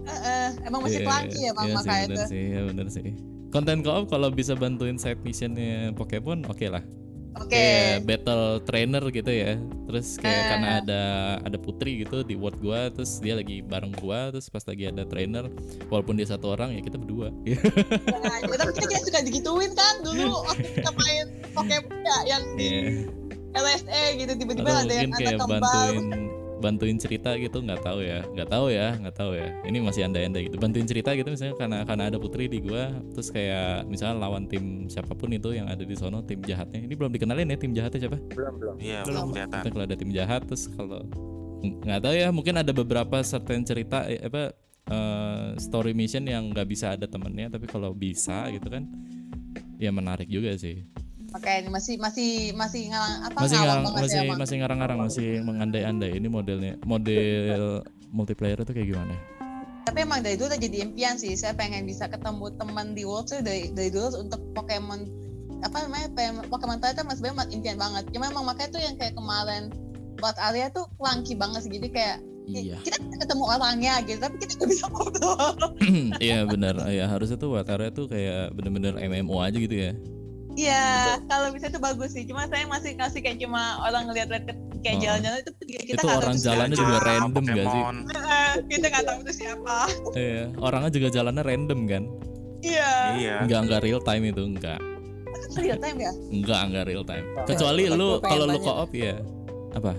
Eh, eh, emang masih Iya, clunky ya bang iya sih, makanya itu sih, ya bener sih. Konten co-op kalau bisa bantuin side missionnya Pokemon, oke lah. oke Kayak battle trainer gitu ya. Terus kayak Eh. karena ada ada putri gitu di world gua, terus dia lagi bareng gua, terus pas lagi ada trainer, walaupun dia satu orang ya kita berdua. Nah, ya, tapi kita kayak suka digituin kan dulu waktu kita main Pokemon ya yang di Iya. LSE gitu tiba-tiba ada yang anak kayak kembar bantuin bantuin cerita gitu nggak tahu ya nggak tahu ya nggak tahu ya. Ini masih andai-andai gitu. Bantuin cerita gitu misalnya karena karena ada putri di gua terus kayak misalnya lawan tim siapa pun itu yang ada di sono tim jahatnya. Ini belum dikenalin ya tim jahatnya siapa? Belum belum. Iya, Belum. kelihatan. Kita kalau ada tim jahat terus kalau nggak tahu ya mungkin ada beberapa certain cerita eh, apa eh, story mission yang nggak bisa ada temennya tapi kalau bisa gitu kan ya menarik juga sih Oke, ini masih masih masih ngalang apa masih ngawang ngarang banget masih ya masih ngarang-ngarang masih mengandai-andai ini modelnya model multiplayer itu kayak gimana Tapi emang dari dulu udah jadi impian sih. Saya pengen bisa ketemu teman di World tuh dari dari dulu untuk Pokemon apa namanya Pokemon- Tower itu mas sebenarnya impian banget. Cuma emang makanya tuh yang kayak kemarin buat area tuh clunky banget sih. Jadi kayak iya kita ketemu orangnya gitu, tapi kita nggak bisa ngobrol. iya benar ya harusnya tuh Watara tuh kayak bener-bener MMO aja gitu ya Iya, kalau bisa tuh bagus sih. Cuma saya masih kasih kayak cuma orang ngeliat-liat kayak Oh. jalan-jalan itu kita Itu nggak orang tahu jalannya siapa. juga random gak sih? Kita nggak tahu itu siapa. iya orangnya juga jalannya random kan Iya. Iya. nggak nggak real time itu nggak Kan real time ya? nggak nggak real time kecuali lu kalau lu co-op ya apa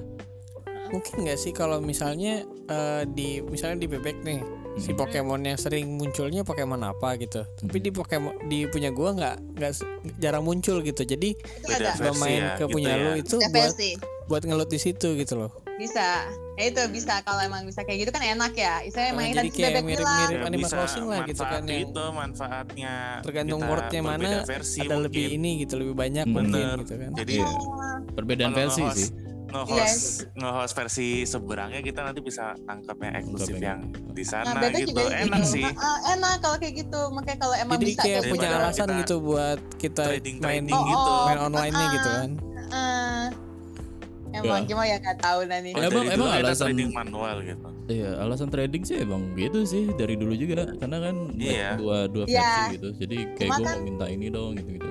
Mungkin nggak sih kalau misalnya eh, di misalnya di bebek nih si Mhm. Pokemon yang sering munculnya Pokemon apa gitu. Tapi di Pokemon di punya gua nggak nggak jarang muncul gitu. Jadi Itu Beda ada. gua Versi main ya, ke gitu punya ya. lu itu Ada buat versi. buat ngelut di situ gitu loh. Bisa. Ya itu bisa kalau emang bisa kayak gitu kan enak ya. Saya Nah, main jadi tadi si kayak bebek mirip-mirip Ya, bisa Crossing lah gitu kan, yang itu manfaatnya tergantung wordnya mana versi ada lebih mungkin. ini gitu lebih banyak Bener. mungkin gitu kan. jadi Iya. perbedaan versi sih nge-host nge-host versi seberangnya kita nanti bisa tangkap yang eksklusif yang di Nah, sana bebek gitu juga enak gitu. sih ah, enak kalau kayak gitu. Makanya kalau emang Jadi bisa kayak punya gitu. Alasan kita gitu buat kita trading main trading Oh, gitu oh. main online-nya gitu Ah. kan. Ah. emang gimana ya nggak tahu nanti. Kalau Emang- emang alasan- trading manual gitu Iya, alasan trading sih emang gitu sih dari dulu juga karena kan Iya. dua dua Iya. versi gitu. Jadi kayak Cuma gue kan- mau minta ini dong gitu-gitu.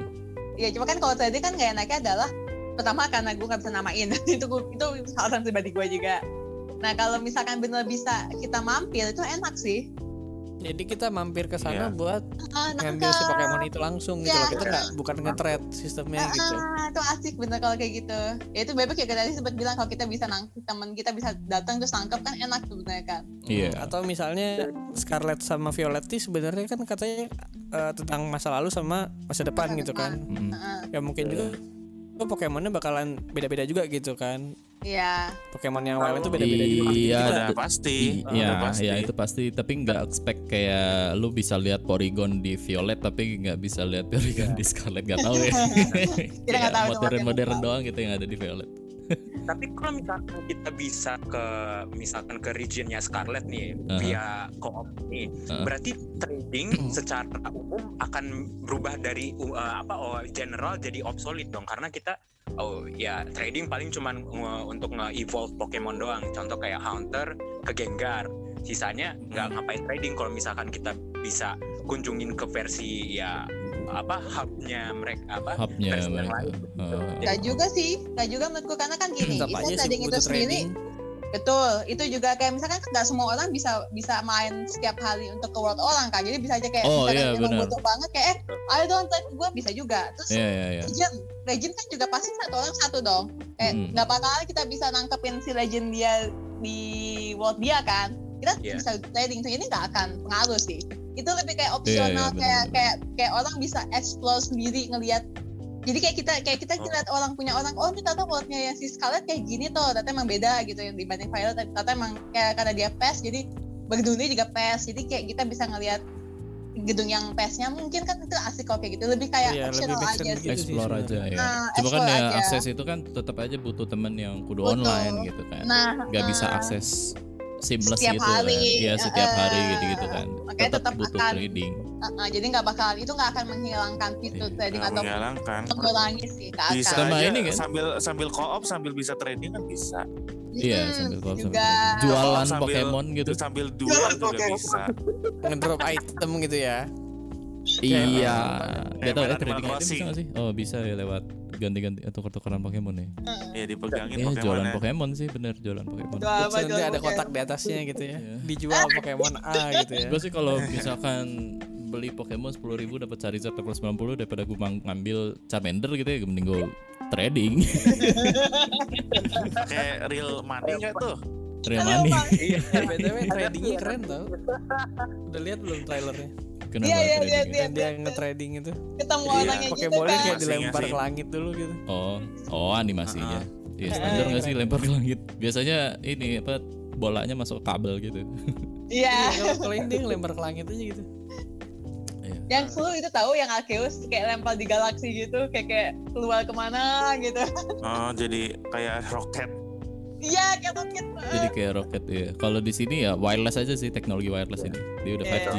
Iya cuma kan kalau tadi kan gak enaknya adalah pertama karena gue nggak bisa namain itu gua- itu alasan pribadi gue juga. Nah kalau misalkan bener bisa kita mampir itu enak sih. Jadi kita mampir ke sana Iya. buat Ah, ngambil si. Pokemon itu langsung gitu Iya. loh. Kita nggak bukan nge-trade sistemnya gitu. Ah, itu asik bener kalau kayak gitu. Ya itu bebek ya tadi sempat bilang kalau kita bisa nangkep teman kita bisa datang terus nangkep kan enak sebenarnya kan. Iya. Atau misalnya Scarlet sama Violet ini sebenarnya kan katanya eh, tentang masa lalu sama masa depan Masa gitu depan. kan. Mm. Heeh. Ya mungkin juga oh, Pokemonnya bakalan beda-beda juga gitu kan. Iya. Pokemon yang wild itu beda-beda juga. Iya, Kita- udah d- pasti Iya, pasti ya itu pasti. Tapi nggak expect kayak lu bisa lihat Porygon di Violet, tapi nggak bisa lihat Porygon di Scarlet. Nggak tahu ya. Kita nggak tahu itu Modern modern makin doang gitu yang ada di Violet. Tapi kalau misalkan kita bisa ke misalkan ke regionnya Scarlet nih Aha. via co-op nih, Aha. berarti trading secara umum akan berubah dari uh, apa oh, general jadi obsolete dong karena kita oh ya trading paling cuman nge- untuk nge-evolve Pokemon doang. Contoh kayak Haunter ke Gengar. Sisanya nggak ngapain trading kalau misalkan kita bisa kunjungin ke versi ya apa hubnya mereka apa Hubnya mereka. lain gitu. Oh. Gak juga sih, gak juga menurutku karena kan gini, sih trading itu sendiri. Betul, itu juga kayak misalkan nggak semua orang bisa bisa main setiap hari untuk ke world orang kan, jadi bisa aja kayak Oh, misalkan iya, emang benar. butuh banget kayak eh ayo dong gue bisa juga. Terus Iya, iya, iya. legend, legend kan juga pasti satu orang satu dong. Kayak Mm. nggak bakalan kita bisa nangkepin si legend dia di world dia kan, kita Iya. bisa trading tuh ini nggak akan pengaruh sih. Itu lebih kayak Iya, opsional iya, kayak benar, kayak kayak orang bisa explore sendiri ngelihat jadi kayak kita kayak kita Oh. ngeliat orang punya orang oh ini ternyata worldnya yang si Scarlet kayak gini tuh ternyata emang beda gitu yang dibanding Violet ternyata emang kayak karena dia PES jadi berdunia juga PES jadi kayak kita bisa ngelihat gedung yang PES-nya mungkin kan itu asik kok kayak gitu lebih kayak Iya, lebih optional make aja sih gitu. sih Explore aja ya. Nah, Cuma kan ya aja. akses itu kan tetap aja butuh temen yang kudu Betul. online gitu kan. nah Nggak bisa nah, akses seamless Setiap gitu kan. hari, Iya, setiap eh, hari gitu-gitu kan. makanya tetap butuh akan- trading. Uh-uh, jadi nggak bakal itu nggak akan menghilangkan fitur Iya, trading atau menghilangkan. mengurangi sih atas. Bisa Sama aja ini kan? sambil sambil co-op sambil bisa trading kan bisa. Iya, Hmm, sambil co-op, sambil juga trading. jualan Sambil- Pokemon gitu. Sambil duel Jualan juga Pokemon. bisa. ngedrop item gitu ya Iya. Gak tau ya trading item bisa gak sih? Oh bisa ya lewat ganti-ganti atau tuker-tukeran Pokemon ya. Ya dipegangin Iya jualan. Pokemon sih bener jualan Pokemon. Jual apa, nanti ada kotak di atasnya gitu ya Iya. dijual Pokemon A gitu ya Gue sih kalau misalkan beli Pokemon 10.000 ribu dapat Charizard level 90 daripada gue ngambil Charmander gitu ya mending gue trading Kayak real money nggak tuh? real money iya btw tradingnya keren tau udah lihat belum trailernya kenapa Iya, iya, trading iya, gitu? iya. yang dia nge-trading itu ketemu Iya, orangnya gitu Pokemon kan. kayak dilempar ke langit dulu gitu oh oh animasinya Iya Eh, standar nggak sih lempar ke langit biasanya ini apa bolanya masuk kabel gitu Iya. Kalau- kalau ini dia ngelempar ke langit aja gitu Iya. Yang seru itu tahu yang Arceus kayak lempar di galaksi gitu, kayak kayak keluar ke mana gitu. Oh jadi kayak roket. Iya, kayak roket. jadi kayak roket ya kalau di sini ya wireless aja sih teknologi wireless ini dia udah Iya. 5G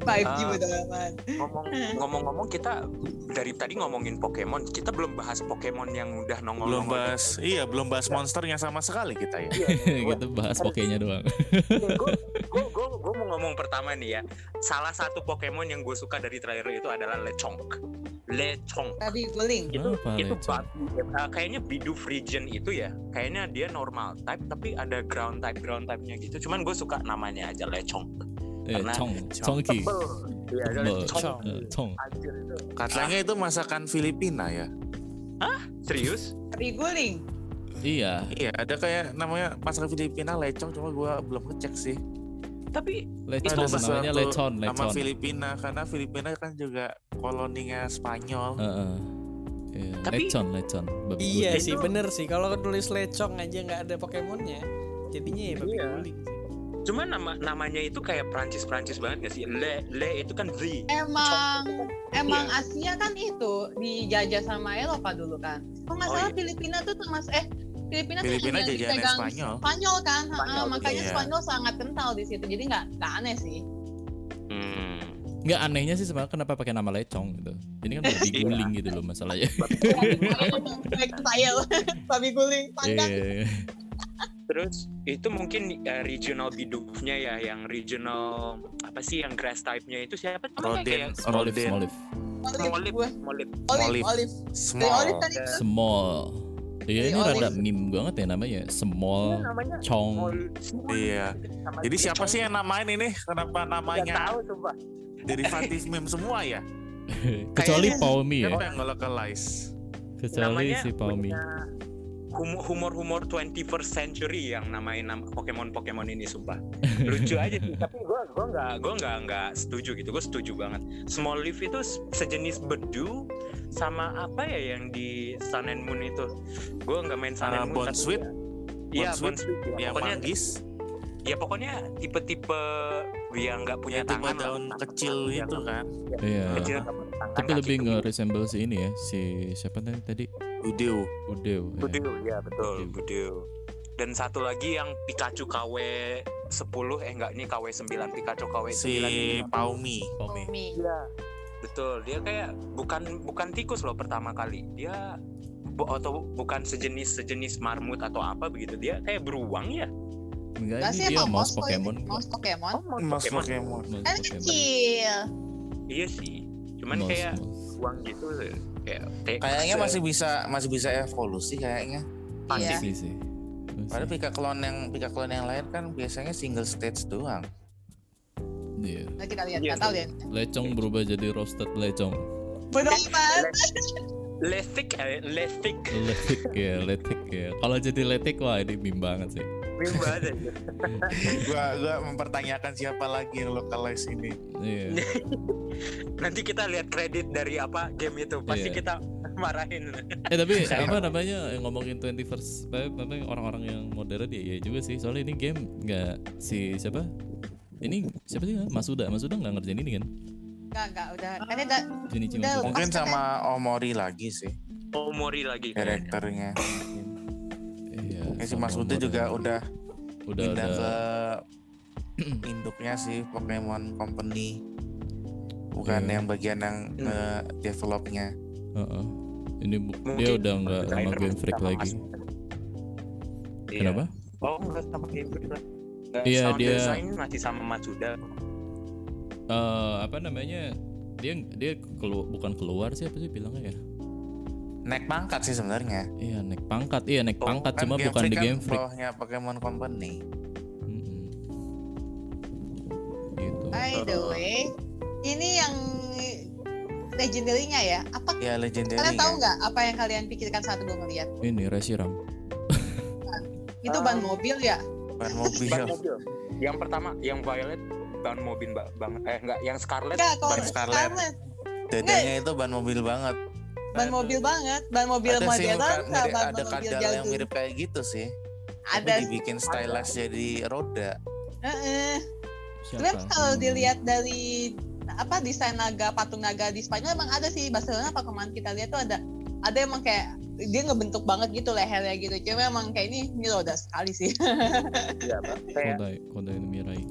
5G Ah. udah aman. Ngomong ngomong-ngomong kita dari tadi ngomongin Pokemon, kita belum bahas Pokemon yang udah nongol Belum bahas, iya belum bahas monsternya sama sekali kita ya. gitu bahas pokenya doang. gue gue gue mau ngomong pertama nih ya. Salah satu Pokemon yang gue suka dari trailer itu adalah Lechonk. Lechonk. Tapi guling. itu Apa itu uh, kayaknya Bidoof region itu ya. Kayaknya dia normal type tapi ada ground type ground type nya gitu. Cuman gue suka namanya aja Lechonk eh Karena- iya ada Tebel. Lechonk Eh, Chong Anjir, itu. Katanya itu masakan Filipina ya. serius Tapi guling. iya Iya ada kayak namanya masakan Filipina lecong cuma gua belum ngecek sih. tapi Lecon Ada namanya Lecon Sama Lecon Filipina karena Filipina kan juga koloninya Spanyol. Heeh. Iya, Tapi- Lecon Lecon babi iya guling. sih bener sih kalau tulis lecong aja nggak ada Pokemonnya jadinya ya babi Iya. guling sih cuman nama namanya itu kayak Prancis Prancis banget gak sih Le Le itu kan the Emang emang Iya. Asia kan itu dijajah sama Eropa dulu kan. Kalau nggak Oh, salah iya. Filipina tuh termasuk eh Filipina, Filipina tuh dipegang Spanyol. Spanyol kan, Spanyol, makanya iya. Spanyol sangat kental di situ. Jadi nggak nggak aneh sih. hmm. nggak anehnya sih sebenarnya kenapa pakai nama Lecong gitu ini kan babi Iya. guling gitu loh masalahnya babi guling, panjang. Iya. Terus itu mungkin uh, regional Bidoof-nya ya, yang regional apa sih yang grass type-nya itu siapa namanya Roden, kayak Smoliv Roden, Smoliv Olive, Molip. Molip. Olive, Olive. Olive. Dari small. Small Iya ini rada Olive. meme banget ya namanya Small namanya Chong Molip. Iya. Sama Jadi siapa Chong. sih yang namain ini? Kenapa namanya tahu sumpah. derivatif meme semua ya? kecuali Paumi ya Siapa yang nge-localize? kecuali Namanya si Paumi punya humor humor humor 21st century yang namain nama Pokemon Pokemon ini sumpah lucu aja sih tapi gue gua nggak gua nggak nggak setuju gitu gue setuju banget Small Leaf itu se- sejenis bedu sama apa ya yang di Sun and Moon itu gue nggak main Sun Ah, and Moon tapi Bonsweet? ya- iya Bonsweet? Bonsweet ya. Yang pokoknya manggis? ya pokoknya tipe-tipe yang nggak punya Ya, tipe tangan daun kecil itu kan? Iya kecil tangan, tapi lebih kecil. nge-resemble si ini ya si siapa tadi tadi Udeo. Udeo ya. Budeo, ya betul, Budeo. Budeo. Dan satu lagi yang Pikachu KW 10 eh enggak ini KW 9 Pikachu KW 9 Si ini. Paumi. Paumi Umi. Iya. Betul, dia kayak bukan bukan tikus loh pertama kali. Dia bu- atau bukan sejenis sejenis marmut atau apa begitu. Dia kayak beruang ya. enggak sih dia mouse mouse Pokemon Pokemon. Mouse Pokemon. Mas Pokemon. Mouse Kan Pokemon. kecil. Iya sih. Cuman kayak beruang gitu kayak kayak Kayaknya masih bisa masih bisa evolusi kayaknya. pasti Iya. Sih, sih. Padahal pika klon yang pika klon yang lain kan biasanya single stage doang. Iya. Nah, kita lihat, Iya, nggak tahu deh. Lecong berubah jadi roasted lecong. Bener banget. Letik, eh, letik, Letik ya, letik ya. Kalau jadi letik wah ini meme banget sih. Meme banget. gua gua mempertanyakan siapa lagi yang localize ini. Iya. Nanti kita lihat kredit dari apa game itu, pasti Iya. kita marahin. Eh tapi apa namanya yang ngomongin 21st apa namanya orang-orang yang modern ya, ya juga sih. Soalnya ini game nggak si siapa? Ini siapa sih? Masuda. Masuda nggak ngerjain ini kan? Enggak, enggak, udah. Kan udah Junichi Udah. Mungkin sama Omori lagi sih Omori lagi karakternya. Ya, si Mas Uda modern. juga udah udah pindah ada ke induknya sih Pokemon Company bukan Iya. yang bagian yang Hmm. eh, developnya Heeh. ini bu- dia Mungkin udah nggak sama Game Freak sama lagi Mas- Iya. kenapa Oh, enggak sama Game Freak lah. Nggak, Iya, sound dia- design masih sama Matsuda. Eh, apa namanya dia dia kelu bukan keluar sih apa sih bilangnya ya naik pangkat sih sebenarnya iya naik pangkat iya naik Oh, pangkat Kan cuma Game bukan di kan Game Freak bawahnya Pokemon Company Mm-mm. gitu By the way, ini yang legendary-nya ya. Apa ya legendary kalian tahu ya. nggak apa yang kalian pikirkan saat gue ngeliat? ini Reshiram Itu Ah. ban mobil ya? ban mobil Ban mobil. Yang pertama, yang Violet ban mobil ba- banget. Eh enggak, yang Scarlet Enggak, ban Scarlet. Scarlet, dadanya itu ban mobil banget ban mobil banget, ban mobil ada sih modern ka- sama mirip- ban ada mobil kadal yang mirip kayak gitu sih. Ada. Tapi dibikin stylish jadi roda. Heeh. siapa? Tapi kalau Hmm. dilihat dari apa desain naga patung naga di Spanyol emang ada sih. Barcelona apa kemarin kita lihat tuh ada ada emang kayak dia ngebentuk banget gitu lehernya gitu. Cuma emang kayak ini ini roda sekali sih. Iya. Kayak Kodai no Mirai.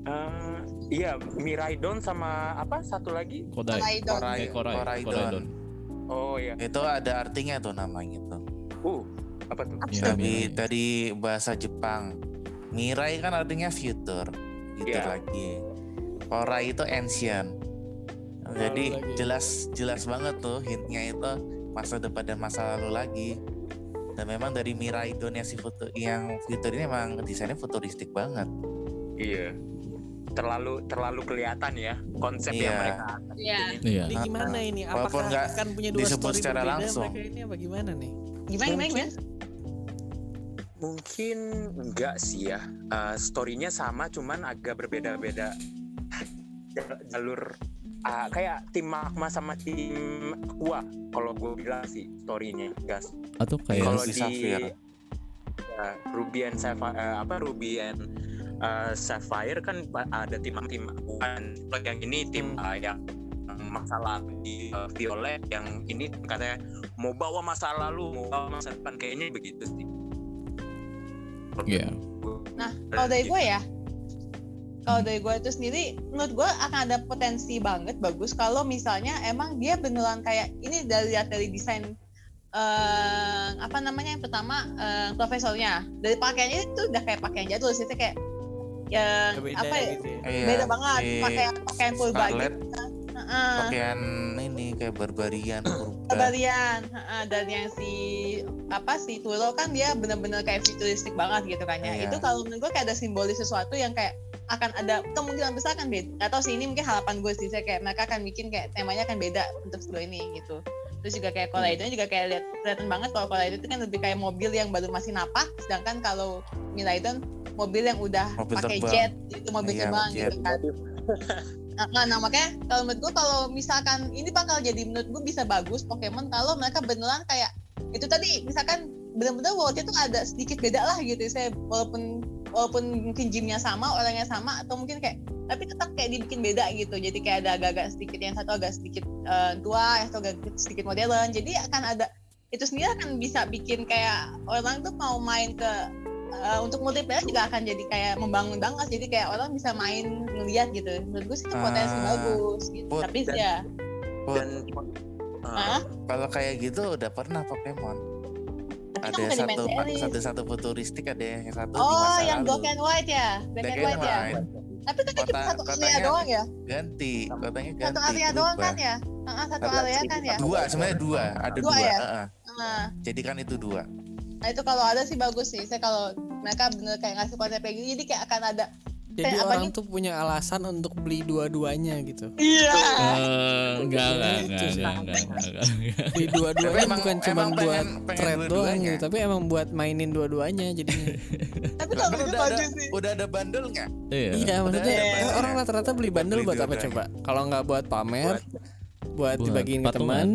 Eh, iya, Miraidon sama apa satu lagi? Kodai. Koraidon. Korai, Eh, Korai Koraidon. Koraidon Oh iya. itu ada artinya tuh namanya tuh Uh, apa tuh? Apa Iya, tuh? dari Mirai. dari bahasa Jepang Mirai kan artinya future gitu Iya. lagi Korai itu ancient jadi lagi. jelas jelas banget tuh hintnya itu masa depan dan masa lalu lagi dan memang dari Miraidon yang si foto yang future ini emang desainnya futuristik banget Iya. Terlalu terlalu kelihatan ya konsep Iya. yang mereka Iya. iya Jadi gimana ini? Walaupun Apakah nggak akan punya dua disebut story secara berbeda langsung. mereka ini apa gimana nih? gimana gimana Mungkin gimana Mungkin enggak sih ya. Eh, story-nya sama, cuman agak berbeda-beda Jal- jalur. ah, kayak tim Magma sama tim Aqua. Kalau gue bilang sih story-nya, gas. atau kayak Kalau Ruby di Sapphire. ya, Ruby and Sapphire, eh, apa Ruby and eh, Sapphire kan ada tim-tim. Kalau yang ini tim Hmm. eh, yang masalah di eh, Violet, yang ini katanya mau bawa masa lalu, mau bawa masa depan kayaknya begitu sih. Iya. Nah, kalau dari gue ya, kalau dari gue itu sendiri, menurut gue akan ada potensi banget bagus kalau misalnya emang dia beneran kayak ini dari lihat dari desain eh apa namanya yang pertama eh, profesornya dari pakaiannya itu udah kayak pakaian jadul sih kayak yang Beda apa ya, gitu ya. Iya, beda banget si pakaian pakaian purba Scarlet gitu. Heeh. pakaian ini kayak barbarian purba Barbarian, heeh, dan yang si apa si Turo kan dia bener-bener kayak futuristik banget gitu kan ya. Iya. Itu kalau menurut gue kayak ada simbolis sesuatu yang kayak akan ada kemungkinan besar kan beda. Atau sih ini mungkin harapan gue sih saya kayak mereka akan bikin kayak temanya kan beda untuk sebuah ini gitu. Terus juga kayak Korea itu juga kayak lihat kelihatan banget kalau Korea itu kan lebih kayak mobil yang baru masih napak, sedangkan kalau Milaidon mobil yang udah pakai jet itu mobil Iya, terbang jet. gitu kan. Nah, nah makanya kalau menurut gue kalau misalkan ini bakal jadi menurut gue bisa bagus Pokemon kalau mereka beneran kayak itu tadi misalkan benar-benar worldnya tuh ada sedikit beda lah gitu saya walaupun walaupun mungkin gymnya sama orangnya sama atau mungkin kayak tapi tetap kayak dibikin beda gitu jadi kayak ada agak-agak sedikit yang satu agak sedikit eh, tua atau agak sedikit modern jadi akan ada itu sendiri akan bisa bikin kayak orang tuh mau main ke eh, untuk multiplayer juga akan jadi kayak membangun banget. Jadi kayak orang bisa main ngeliat gitu. Menurut gue sih itu potensi Ah, bagus gitu. Put, tapi dan- ya. Put, dan Hah? kalau kayak gitu udah pernah Pokemon. Tapi ada kan di main satu satu satu futuristik ada yang satu di oh masa yang lalu. black and white ya? Black, Black and and white ya? white. tapi kan cuma satu area doang ya? ganti. Katanya ganti satu area doang kan ya? Heeh, satu Ada area kan ya? dua sebenarnya dua. Ada Dua dua, ya? heeh. Nah, jadi kan itu dua nah itu kalau ada sih bagus sih saya kalau mereka bener kayak ngasih konsep kayak gini jadi kayak akan ada Jadi Kayak orang apanya? tuh punya alasan untuk beli dua-duanya gitu. iya Eh, enggak enggak enggak enggak enggak enggak, enggak. Beli dua-duanya bukan cuma buat trade doang gitu, tapi emang buat mainin dua-duanya jadinya. tapi kalau udah ada bagus sih udah ada bundle-nya Iya. iya, maksudnya ada banyak. orang rata-rata beli bundle Beli buat apa coba? Kalau nggak buat pamer, buat, Buat dibagiin ke teman.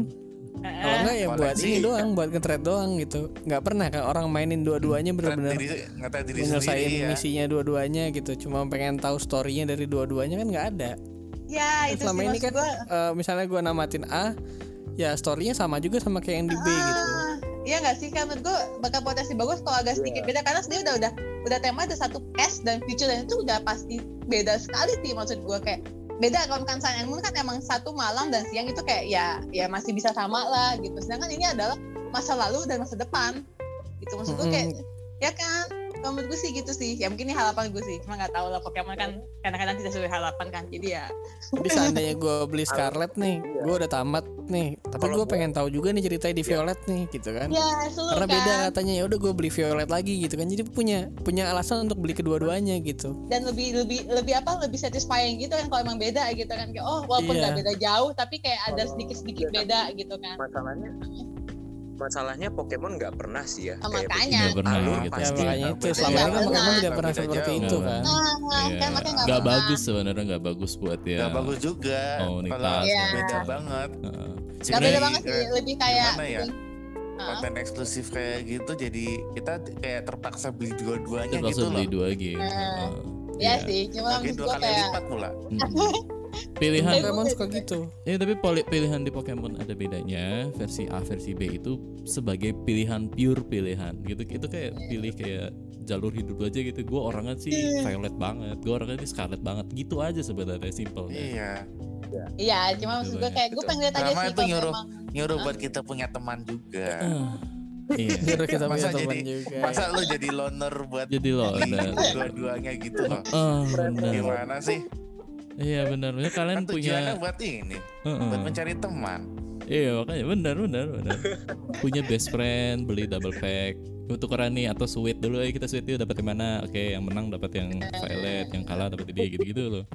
Kalau nggak ya buat ini doang, buat nge-trade doang gitu. Nggak pernah kan orang mainin dua-duanya diri menyelesaikan sendiri ya misinya dua-duanya gitu. Cuma pengen tahu story-nya dari dua-duanya kan nggak ada. ya itu Selama sih ini kan gua eh, misalnya gua namatin A, ya story-nya sama juga sama kayak yang di B gitu. Ah, iya nggak sih kan menurut gue bakal potensi bagus kalau agak sedikit Iya. beda karena sebenarnya udah udah udah tema ada satu past dan future dan itu udah pasti beda sekali sih maksud gue kayak beda kalau kan Sun and Moon kan emang satu malam dan siang itu kayak ya ya masih bisa sama lah gitu. Sedangkan ini adalah masa lalu dan masa depan. Gitu maksud gue kayak ya kan kalau menurut gue sih gitu sih ya mungkin ini harapan gue sih cuma nggak tahu lah Pokemon kan kadang-kadang tidak sesuai harapan kan jadi ya Tapi seandainya gue beli Scarlet nih, gue udah tamat nih. Tapi gue pengen tahu juga nih ceritanya di Iya. Violet nih, gitu kan? ya seluruh Karena kan beda katanya ya udah gue beli Violet lagi gitu kan. Jadi punya punya alasan untuk beli kedua-duanya gitu. dan lebih lebih lebih apa lebih satisfying gitu kan kalau emang beda gitu kan kayak oh walaupun Iya. nggak beda jauh tapi kayak ada Kalau- sedikit sedikit iya, beda gitu kan masalahnya masalahnya Pokemon nggak pernah sih ya Oh, kayak makanya. Nggak pernah Alur gitu. Ya pasti makanya nggak itu selama ini kan. Pokemon Nggak pernah beda seperti jauh. itu kan. nah, Iya. kan makanya nggak nggak pernah. bagus sebenarnya nggak bagus buat ya Gak bagus juga. Komunitas. Kalau Iya. beda banget. Heeh. nggak beda banget sih lebih kayak gimana ya? Konten eksklusif kayak gitu jadi kita kayak terpaksa beli dua-duanya Terpaksa gitu beli loh. dua game Nah, Heeh. Iya Iya. sih cuma dua kali kayak lipat pula. Pilihan Pokemon suka gitu. Ya tapi poli- pilihan di Pokemon ada bedanya. Versi A versi B itu sebagai pilihan pure pilihan. Gitu itu kayak pilih kayak jalur hidup aja gitu. Gue orangnya sih Violet banget. Gue orangnya sih Scarlet banget. Gitu aja sebenarnya simpel Iya. iya. Cuma maksud gue kayak gue pengen lihat aja sih itu nyuruh memang nyuruh buat kita punya teman juga. iya. Biar kita Masa jadi- juga. Masa lu jadi loner buat jadi lo beli dua-duanya gitu? Loh. Ah, benar Gimana sih? Iya benar. Maksudnya kalian Kan punya buat ini, Heeh. buat mencari teman. iya makanya benar benar benar. Punya best friend beli double pack. Untuk nih atau sweet dulu eh kita sweet yuk dapat yang mana? Oke yang menang dapat yang violet yang kalah dapat ini gitu gitu loh.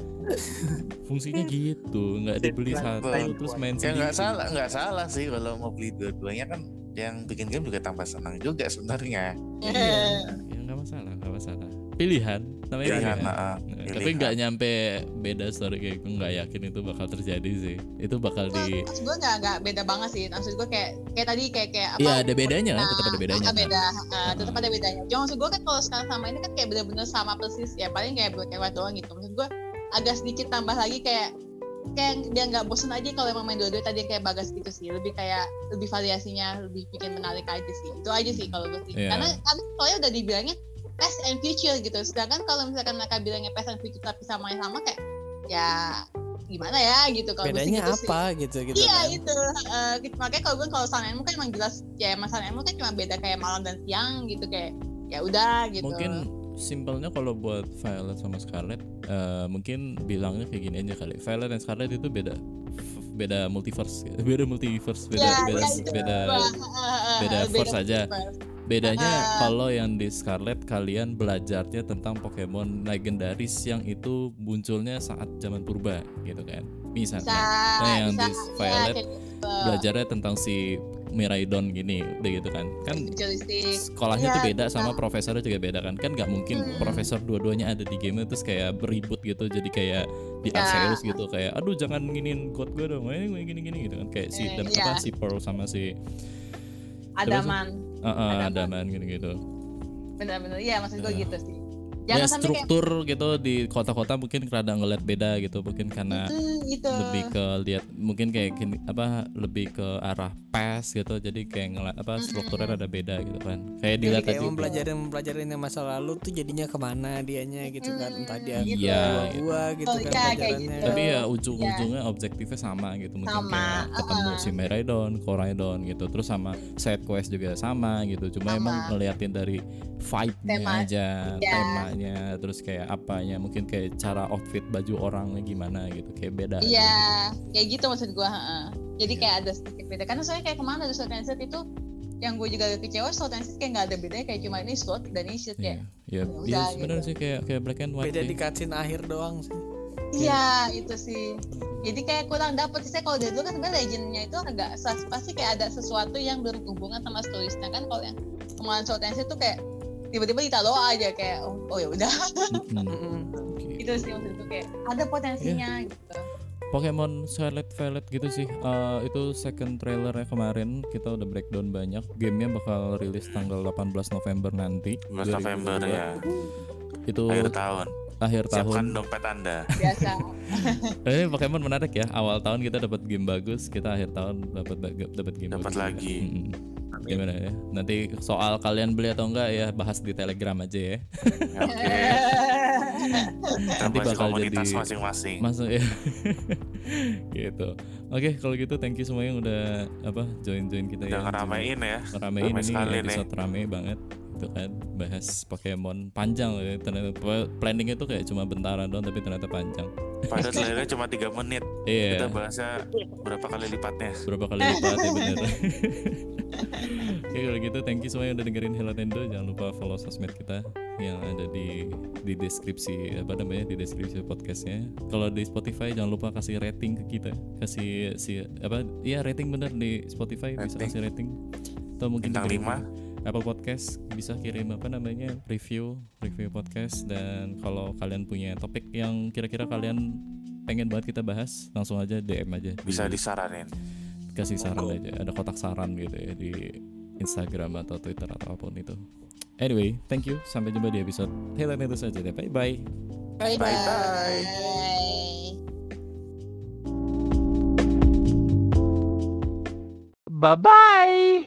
Fungsinya gitu nggak dibeli satu terus main Ya nggak sendiri. salah, nggak salah sih kalau mau beli dua-duanya kan yang bikin game juga tambah senang juga sebenarnya. Iya, ya nggak masalah, nggak masalah. Pilihan, namanya Pilihan, pilihan. ah, Nah, pilihan. Tapi nggak nyampe beda story kayak gue nggak yakin itu bakal terjadi sih. Itu bakal di, maksud gue nggak nggak beda banget sih maksud gue kayak kayak tadi kayak kayak apa iya ada bedanya kan, tetap ada bedanya. Kan. beda ah, tetap ada bedanya cuma maksud gue kan kalau sekarang sama ini kan kayak bener-bener sama persis ya paling kayak black and white doang gitu maksud gue agak sedikit tambah lagi kayak kayak dia nggak bosen aja kalau emang main dua-dua tadi kayak bagas gitu sih lebih kayak lebih variasinya lebih bikin menarik aja sih itu aja sih kalau gue sih Iya. karena kan soalnya udah dibilangnya past and future gitu sedangkan kalau misalkan mereka bilangnya past and future tapi samanya sama kayak ya gimana ya gitu kalau sih Bedanya gitu sih. apa gitu gitu Iya kan. itu gitu. makanya kalau gue kalau Moon kan emang jelas ya Moon kan cuma beda kayak malam dan siang gitu kayak ya udah gitu. Mungkin simpelnya kalau buat Violet sama Scarlet, eh, mungkin bilangnya kayak gini aja kali. Violet dan Scarlet itu beda, f- beda multiverse, beda multiverse, beda Ya, beda ya, itu beda beda eh, force aja. Bedanya Ah. kalau yang di Scarlet kalian belajarnya tentang Pokemon legendaris yang itu munculnya saat zaman purba gitu kan. Bisa, Misalnya Nah, yang bisa, di ya, Violet gitu. belajarnya tentang si Miraidon gini udah gitu kan. Kan sekolahnya Iya, tuh beda bisa. sama profesornya juga beda kan. Kan nggak mungkin Hmm. profesor dua-duanya ada di game terus kayak beribut gitu jadi kayak di Ya. Arceus gitu kayak aduh jangan giniin god gue dong. Ini gini-gini gitu kan kayak si Eh, dan iya. apa si Pearl sama si Adaman. uh, uh, Adaman. Adaman gitu-gitu. Bener-bener. Iya maksud gue Ya. gitu sih. Ya Jangan kayak struktur gitu di kota-kota mungkin rada ngeliat beda gitu mungkin karena Hmm, gitu. lebih ke lihat mungkin kayak gini, apa lebih ke arah past gitu jadi kayak ngeliat apa strukturnya rada beda gitu kan kayak Jadi dilihat kayak tadi mempelajarin mempelajarin yang masa lalu tuh jadinya ke mana dianya gitu kan entah dia gitu. Iya, gua gitu Oh, kan iya, kayak pelajarannya gitu. tapi ya ujung-ujungnya objektifnya sama gitu mungkin Sama, kayak ketemu uh-uh. si Miraidon, Koraidon gitu terus sama side quest juga sama gitu cuma Sama. emang ngeliatin dari vibe-nya aja Ya. temanya terus kayak apanya mungkin kayak cara outfit baju orangnya gimana gitu kayak beda aja Iya, gitu. kayak gitu maksud gua. heeh. Jadi Iya. kayak ada sedikit beda. Karena soalnya kayak ke mana Sword and Shield itu yang gue juga agak kecewa and Shield kayak nggak ada bedanya kayak cuma ini Sword dan ini Iya, kayak. iya, udah iya sebenarnya gitu. sih kayak kayak black and white beda di cutscene akhir doang sih Iya itu sih. Jadi kayak kurang dapet sih kalau dari dulu kan sebenarnya legendnya itu agak pasti kayak ada sesuatu yang berhubungan sama story. Sedangkan kalau yang kemarin and Shield tuh kayak tiba-tiba ditaruh aja kayak oh, oh ya udah. Oke. itu sih gue kayak ada potensinya Iya. gitu. Pokemon Scarlet Violet gitu sih. Eh, itu second trailernya kemarin kita udah breakdown banyak. Gamenya bakal rilis tanggal 18 November nanti. 12 November 2022. ya, Itu akhir tahun. akhir Siapkan tahun. dompet Anda. Biasa. Eh, Pokemon menarik ya. Awal tahun kita dapat game bagus, kita akhir tahun dapat dapat game Dapat lagi. Gimana ya nanti soal kalian beli atau enggak ya bahas di telegram aja ya Oke. Kita Nanti bakal komunitas jadi- masing-masing. masuk ya gitu oke kalau gitu thank you semua yang udah apa join join kita Udah ya ngeramein ya. ngeramein Rame ini sekali nih. episode rame banget itu kan bahas Pokemon panjang ya ternyata planning itu kayak cuma bentaran doang tapi ternyata panjang Padahal trailernya cuma 3 menit. iya Kita bahasnya berapa kali lipatnya. berapa kali lipat ya bener Oke kalau gitu thank you semua yang udah dengerin Hello Nintendo jangan lupa follow sosmed kita yang ada di di deskripsi apa namanya di deskripsi podcastnya kalau di Spotify jangan lupa kasih rating ke kita kasih si apa iya rating bener di Spotify bisa Rating. kasih rating atau mungkin Bintang lima. Apple Podcast bisa kirim apa namanya review review podcast dan kalau kalian punya topik yang kira-kira kalian pengen banget kita bahas langsung aja DM aja Bisa di, disaranin. kasih saran aja ada kotak saran gitu ya di Instagram atau Twitter atau apa pun itu anyway thank you sampai jumpa di episode Hello itu saja deh bye bye Bye Bye-bye. bye. Bye bye.